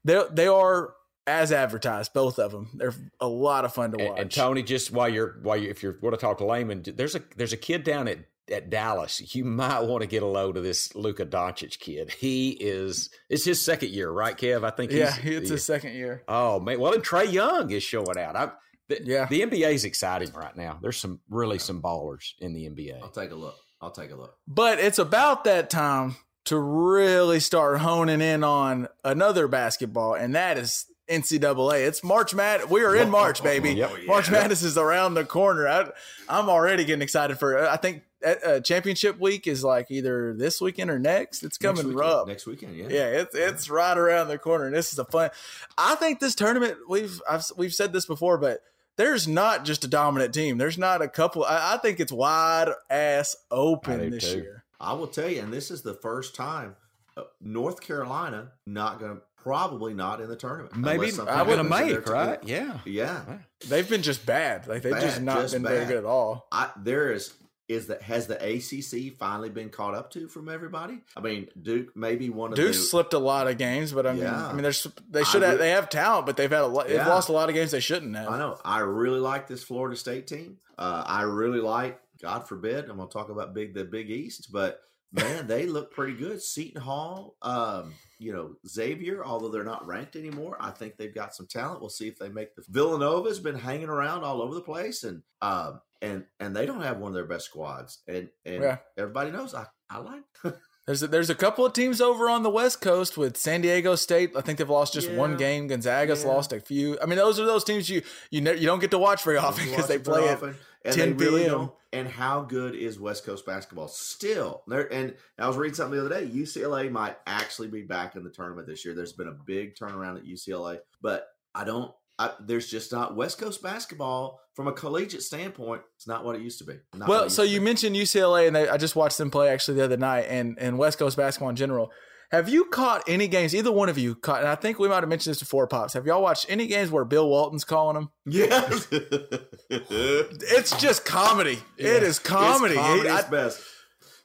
they they are as advertised. Both of them, they're a lot of fun to watch. and Tony, just while you're while you if you're want to talk to layman, there's a there's a kid down at at Dallas. You might want to get a load of this Luka Doncic kid. He is it's his second year, right, Kev? I think. yeah, he's, it's his second year. Oh man, well, and Trae Young is showing out. I, the, Yeah. the NBA is exciting right now. There's some really some ballers in the NBA. I'll take a look. I'll take a look. But it's about that time to really start honing in on another basketball, and that is NCAA. It's March Mad. We are in March, baby. Yep. March Madness is around the corner. I, I'm already getting excited for. I think uh, uh, championship week is like either this weekend or next. It's Next coming weekend. rough. Next weekend, yeah. Yeah, it's it's right around the corner, and this is a fun. I think this tournament we've I've, we've said this before, but there's not just a dominant team. There's not a couple. I, I think it's wide ass open this too. year. I will tell you, and this is the first time uh, North Carolina not going to probably not in the tournament. Maybe I would have happens in make their right. Yeah. Yeah, They've been just bad. Like they've just not just been very good at all. I there is is that has the ACC finally been caught up to from everybody? I mean, Duke maybe one of Duke the slipped a lot of games, but I mean, Yeah. I mean, there's they should have they have talent, but they've had a lot. They've lost a lot of games they shouldn't have. I know. I really like this Florida State team. Uh, I really like. God forbid, I'm going to talk about big the Big East, but man, they look pretty good. Seton Hall, um, you know, Xavier, although they're not ranked anymore, I think they've got some talent. We'll see if they make the Villanova's been hanging around all over the place, and um, and and they don't have one of their best squads, and and Yeah. everybody knows I I like. There's a, there's a couple of teams over on the West Coast with San Diego State. I think they've lost just one game. Gonzaga's Yeah. lost a few. I mean, those are those teams you you ne- you don't get to watch very often because they Watch it very play often, and 10 they really p.m.. don't. And how good is West Coast basketball still? There and I was reading something the other day. UCLA might actually be back in the tournament this year. There's been a big turnaround at UCLA, but I don't. I, there's just not West Coast basketball from a collegiate standpoint. It's not what it used to be. Not Well, so you mentioned UCLA, and they, I just watched them play actually the other night, and and West Coast basketball in general. Have you caught any games? Either one of you caught, and I think we might have mentioned this before, pops. Have y'all watched any games where Bill Walton's calling them? yes, It's just comedy. It is comedy. It's He- comedy's I, best.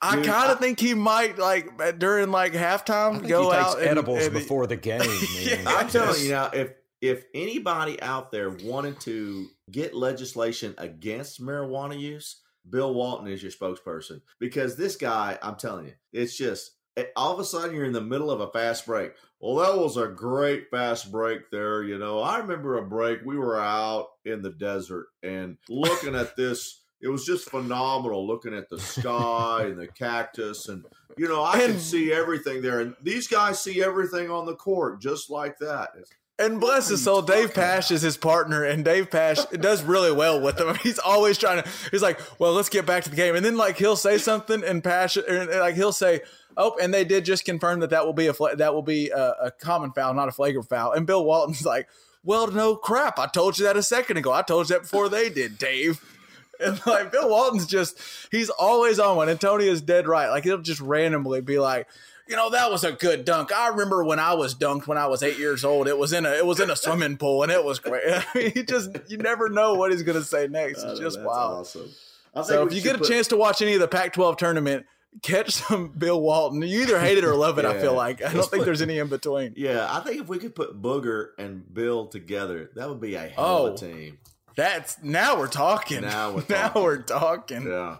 I kind of think he might like during like I halftime think go he takes out and- edibles and- before the game. Man. Yeah. I'm telling you now, if if anybody out there wanted to get legislation against marijuana use, Bill Walton is your spokesperson because this guy, I'm telling you, it's just all of a sudden you're in the middle of a fast break. Well, that was a great fast break there. You know, I remember a break. We were out in the desert and looking at this. It was just phenomenal looking at the sky and the cactus and you know, I can And- see everything there. And these guys see everything on the court just like that. And bless his soul, Dave Pasch is his partner, and Dave Pasch does really well with him. He's always trying to. He's like, "Well, let's get back to the game," and then like he'll say something, and Pasch, or, like he'll say, "Oh," and they did just confirm that that will be a fla- that will be a, a common foul, not a flagrant foul. And Bill Walton's like, "Well, no crap, I told you that a second ago. I told you that before they did, Dave." And like Bill Walton's just he's always on one. And Tony is dead right. Like he'll just randomly be like, you know, that was a good dunk. I remember when I was dunked when I was eight years old. It was in a it was in a swimming pool and it was great. I mean, he just you never know what he's gonna say next. It's Oh, just that's wild. Awesome. I So if you get a put- chance to watch any of the Pac-12 tournament, catch some Bill Walton. You either hate it or love it. I feel like I don't think there's any in between. yeah, I think if we could put Booger and Bill together, that would be a hell Oh. of a team. That's now we're talking. Now we're now talking. we're talking. Yeah.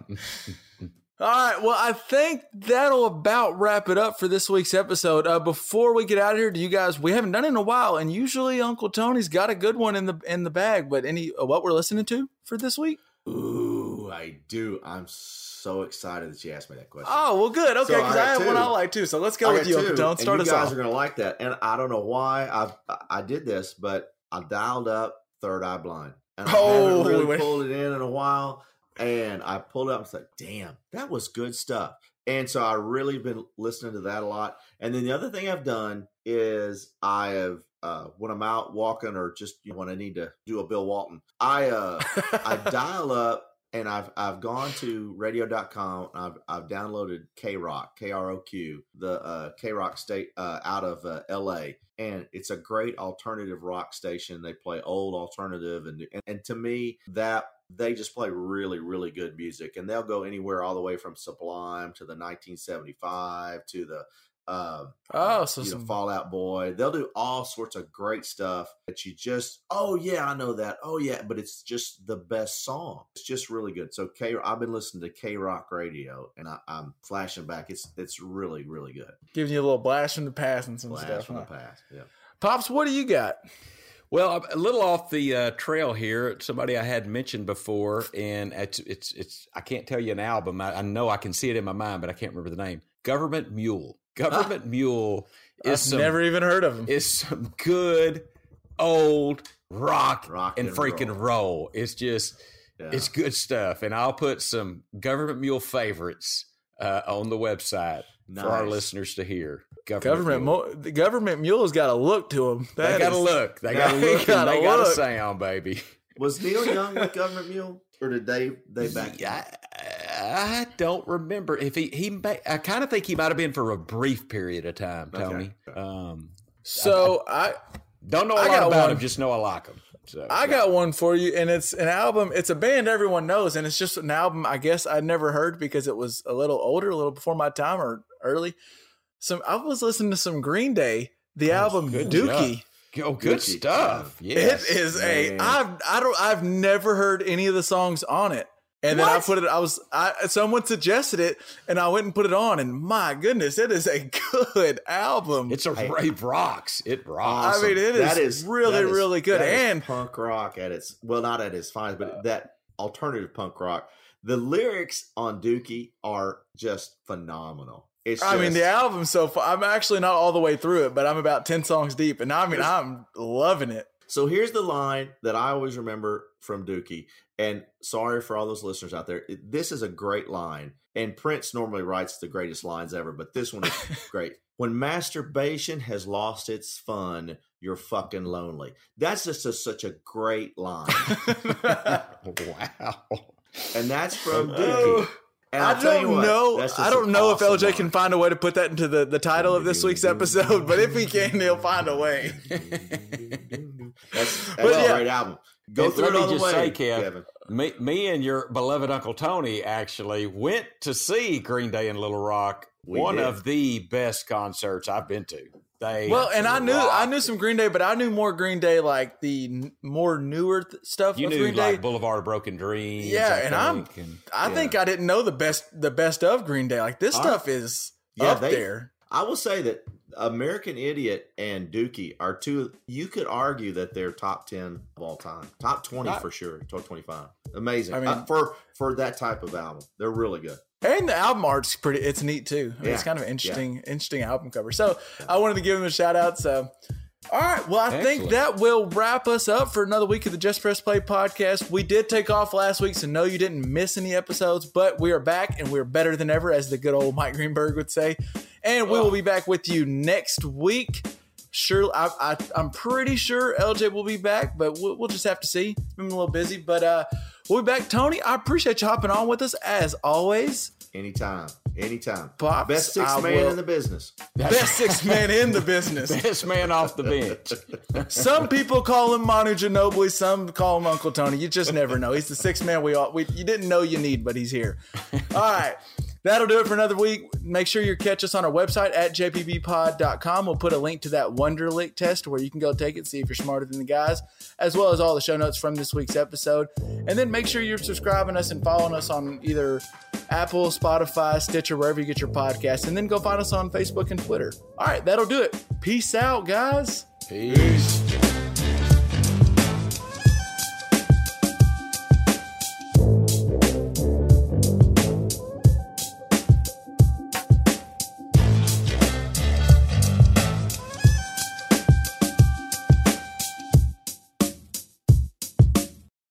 All right. Well, I think that'll about wrap it up for this week's episode. Uh, before we get out of here, do you guys? We haven't done it in a while, and usually Uncle Tony's got a good one in the in the bag. But any uh, what we're listening to for this week? Ooh, I do. I'm so excited that you asked me that question. Oh, well, good. Okay, So I because I, have one. I like too. So let's go I with you, two, Uncle Tone. and you us guys off. are going to like that, and I don't know why I I did this, but I dialed up Third Eye Blind, and I Oh, haven't really wait. pulled it in in a while. And I pulled it up and said, "Damn, that was good stuff." And so I really been listening to that a lot. And then the other thing I've done is I have uh, when I'm out walking or just you know, when I need to do a Bill Walton, I uh, I dial up and I've I've gone to radio.com I've I've downloaded K Rock, K R O Q, the uh K Rock state uh out of uh, LA. And it's a great alternative rock station. They play old alternative and and, and to me that they just play really, really good music. And they'll go anywhere all the way from Sublime to the 1975 to the uh, Oh, so you know, some Fall Out Boy. They'll do all sorts of great stuff that you just, oh yeah, I know that. Oh yeah, but it's just the best song. It's just really good. So K, I've been listening to K Rock Radio, and I, I'm flashing back. It's it's really really good. giving you a little blast from the past and some Blast stuff. from the past. Yeah. Pops, what do you got? Well, I'm a little off the uh, trail here. Somebody I had mentioned before, and it's it's it's. I can't tell you an album. I, I know I can see it in my mind, but I can't remember the name. Government Mule. Government Mule is I've some never even heard of him. is some good old rock, Rock and, and freaking roll. roll. It's just Yeah. it's good stuff, and I'll put some Government Mule favorites uh, on the website for our listeners to hear. Government, Mule. mo- the government mule's got a look to him. They That got a look. They They got a look. got and a they got a look. sound, baby. Was Neil Young with Government Mule, or did they they back? I, I don't remember if he he. May, I kind of think he might have been for a brief period of time, Tony. Okay. Um, So I, don't know a I lot about one. him. Just know I like him. So I got one for you, and it's an album. It's a band everyone knows, and it's just an album I guess I'd never heard because it was a little older, a little before my time or early. Some I was listening to some Green Day, the album good Dookie. Oh, good Gucci. stuff. Yes. It is a man. I've I don't I've never heard any of the songs on it. And then I put it I was I someone suggested it and I went and put it on and my goodness, it is a good album. It's a Hey. it rocks. It rocks. I mean, it is That is really, that is- really good. that is And- punk rock at its well, not at its finest, but uh, that alternative punk rock. The lyrics on Dookie are just phenomenal. It's I mean the album so far I'm actually not all the way through it, but I'm about 10 songs deep and I mean I'm loving it. So here's the line that I always remember from Dookie. And sorry for all those listeners out there. This is a great line. And Prince normally writes the greatest lines ever, but this one is great. When masturbation has lost its fun, you're fucking lonely. That's just a, such a great line. wow. And that's from oh, Dookie. Oh, And I I'll tell you don't what, know. I don't know if LJ can find a way to put that into the, the title of this week's episode, but if he can, he'll find a way. That's, that's a yeah. great album. Go through let it me all the just way, say, Kev, Kevin. Me, me and your beloved Uncle Tony actually went to see Green Day in Little Rock. We one did. of the best concerts I've been to. They Well, and I knew I knew some Green Day, but I knew more Green Day like the n- more newer th- stuff You of knew Green like Day. Boulevard of Broken Dreams. Yeah, I and I'm- and- I yeah. think I didn't know the best the best of Green Day. Like this I- stuff is Yeah, up they- there. I will say that American Idiot and Dookie are two. You could argue that they're top ten of all time, top twenty Not- for sure, top twenty-five. Amazing. I mean- Uh, for for that type of album, they're really good. And the album art's pretty it's neat too. I mean, it's kind of an interesting interesting album cover. So I wanted to give him a shout out. So all right, well, I think that will wrap us up for another week of the Just Press Play podcast. We did take off last week, so no, you didn't miss any episodes, but we are back and we're better than ever, as the good old Mike Greenberg would say. And we will be back with you next week. Sure, I, I, I'm pretty sure LJ will be back, but we'll, we'll just have to see. It's been a little busy, but uh, we'll be back. Tony, I appreciate you hopping on with us as always. Anytime, anytime. Pops, Best six I man will- in the business. Best six man in the business. best man off the bench. Some people call him Manu Ginobili. Some call him Uncle Tony. You just never know. He's the sixth man we all we you didn't know you need, but he's here. All right. That'll do it for another week. Make sure you catch us on our website at jpbpod.com. We'll put a link to that Wonderlic test where you can go take it, see if you're smarter than the guys, as well as all the show notes from this week's episode. And then make sure you're subscribing us and following us on either Apple, Spotify, Stitcher, wherever you get your podcasts. And then go find us on Facebook and Twitter. All right, that'll do it. Peace out, guys. Peace.